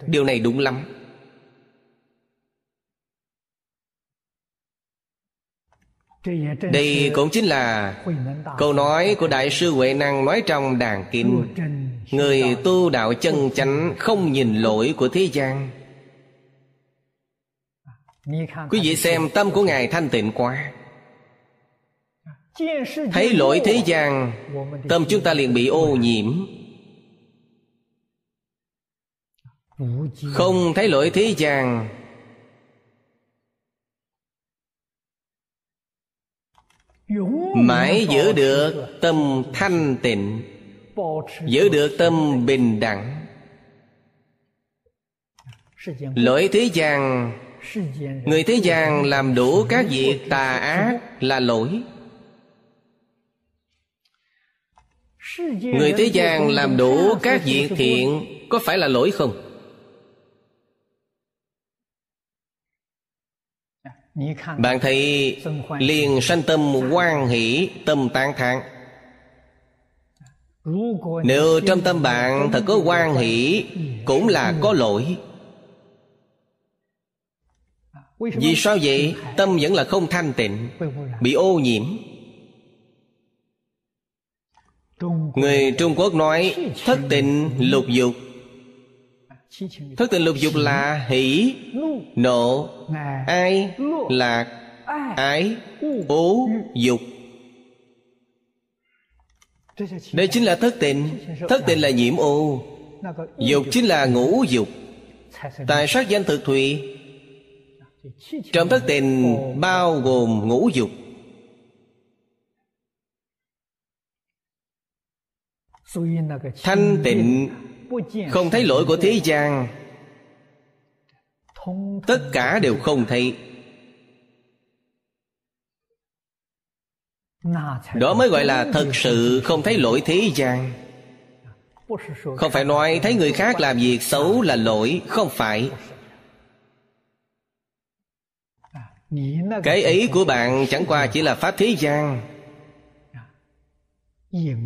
Điều này đúng lắm. Đây cũng chính là câu nói của đại sư huệ năng nói trong đàn kinh. Người tu đạo chân chánh không nhìn lỗi của thế gian. Quý vị xem tâm của ngài thanh tịnh quá. Thấy lỗi thế gian tâm chúng ta liền bị ô nhiễm không thấy lỗi thế gian mãi giữ được tâm thanh tịnh, giữ được tâm bình đẳng. Lỗi thế gian người thế gian làm đủ các việc tà ác là lỗi. Người thế gian làm đủ các việc thiện có phải là lỗi không? Bạn thấy liền sanh tâm quan hỷ, tâm tán thán. Nếu trong tâm bạn thật có quan hỷ, cũng là có lỗi. Vì sao vậy? Tâm vẫn là không thanh tịnh, bị ô nhiễm. Người trung quốc nói, thất tịnh lục dục thất tình lục dục là hỷ, nộ, ai, lạc, ái ố dục. Đây chính là thất tình thất tình là nhiễm ô dục chính là ngũ dục. Tại sát danh thực thụy. Trong thất tình bao gồm ngũ dục. Thanh tịnh không thấy lỗi của thế gian. Tất cả đều không thấy. Đó mới gọi là thật sự không thấy lỗi thế gian. Không phải nói thấy người khác làm việc xấu là lỗi, không phải. Cái ý của bạn chẳng qua chỉ là pháp thế gian.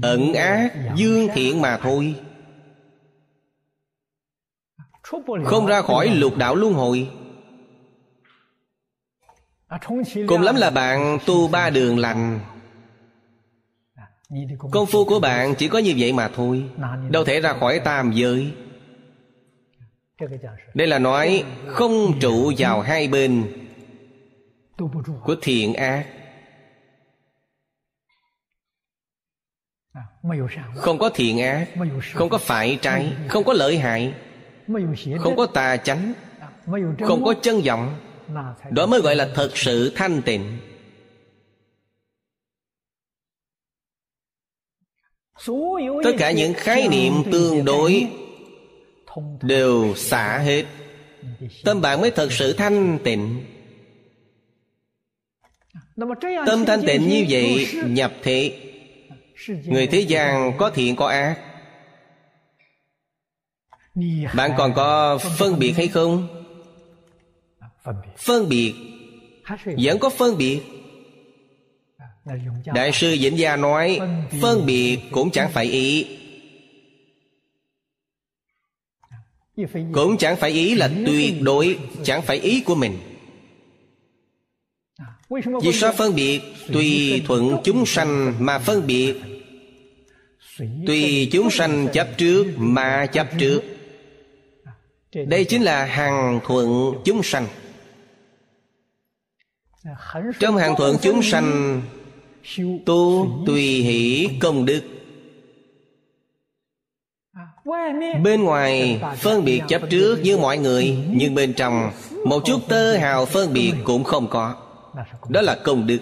Ẩn ác, dương thiện mà thôi không ra khỏi lục đạo luân hồi. Cùng lắm là bạn tu ba đường lành. Công phu của bạn chỉ có như vậy mà thôi. Đâu thể ra khỏi tam giới. Đây là nói, không trụ vào hai bên của thiện ác. Không có thiện ác, không có phải trái, không có lợi hại không có tà chánh không có chân vọng. Đó mới gọi là thật sự thanh tịnh. Tất cả những khái niệm tương đối đều xả hết. Tâm bạn mới thật sự thanh tịnh. Tâm thanh tịnh như vậy nhập thế. Người thế gian có thiện có ác bạn còn có phân biệt hay không? Phân biệt. Vẫn có phân biệt. Đại sư vĩnh gia nói, phân biệt cũng chẳng phải ý. Cũng chẳng phải ý là tuyệt đối, chẳng phải ý của mình. Vì sao phân biệt? Tùy thuận chúng sanh mà phân biệt. Tùy chúng sanh chấp trước mà chấp trước đây chính là hàng thuận chúng sanh. Trong hàng thuận chúng sanh tu tùy hỷ công đức. Bên ngoài phân biệt chấp trước như mọi người nhưng bên trong một chút tơ hào phân biệt cũng không có. Đó là công đức.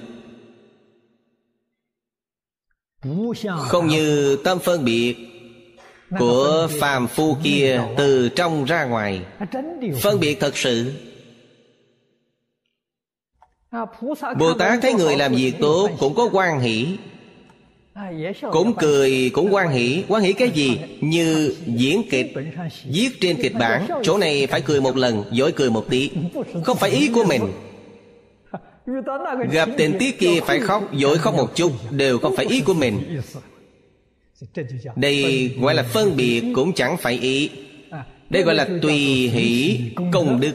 Không như tâm phân biệt của phàm phu kia từ trong ra ngoài. Phân biệt thật sự. Bồ tát thấy người làm việc tốt cũng có quan hỷ. Cũng cười cũng quan hỷ. quan hỷ cái gì? như diễn kịch viết trên kịch bản. chỗ này phải cười một lần dối cười một tí. Không phải ý của mình. Gặp tình tiết kia phải khóc dối khóc một chút đều không phải ý của mình đây gọi là phân biệt cũng chẳng phải ý. Đây gọi là tùy hỷ công đức.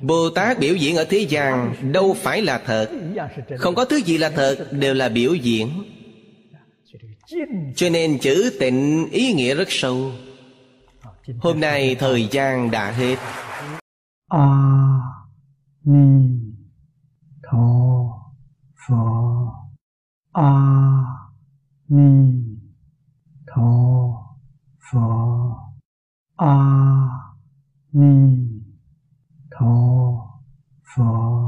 Bồ Tát biểu diễn ở thế gian Đâu phải là thật. Không có thứ gì là thật Đều là biểu diễn. Cho nên chữ tịnh ý nghĩa rất sâu. Hôm nay thời gian đã hết. A Ni Tho Phở A 弥陀佛阿弥陀佛。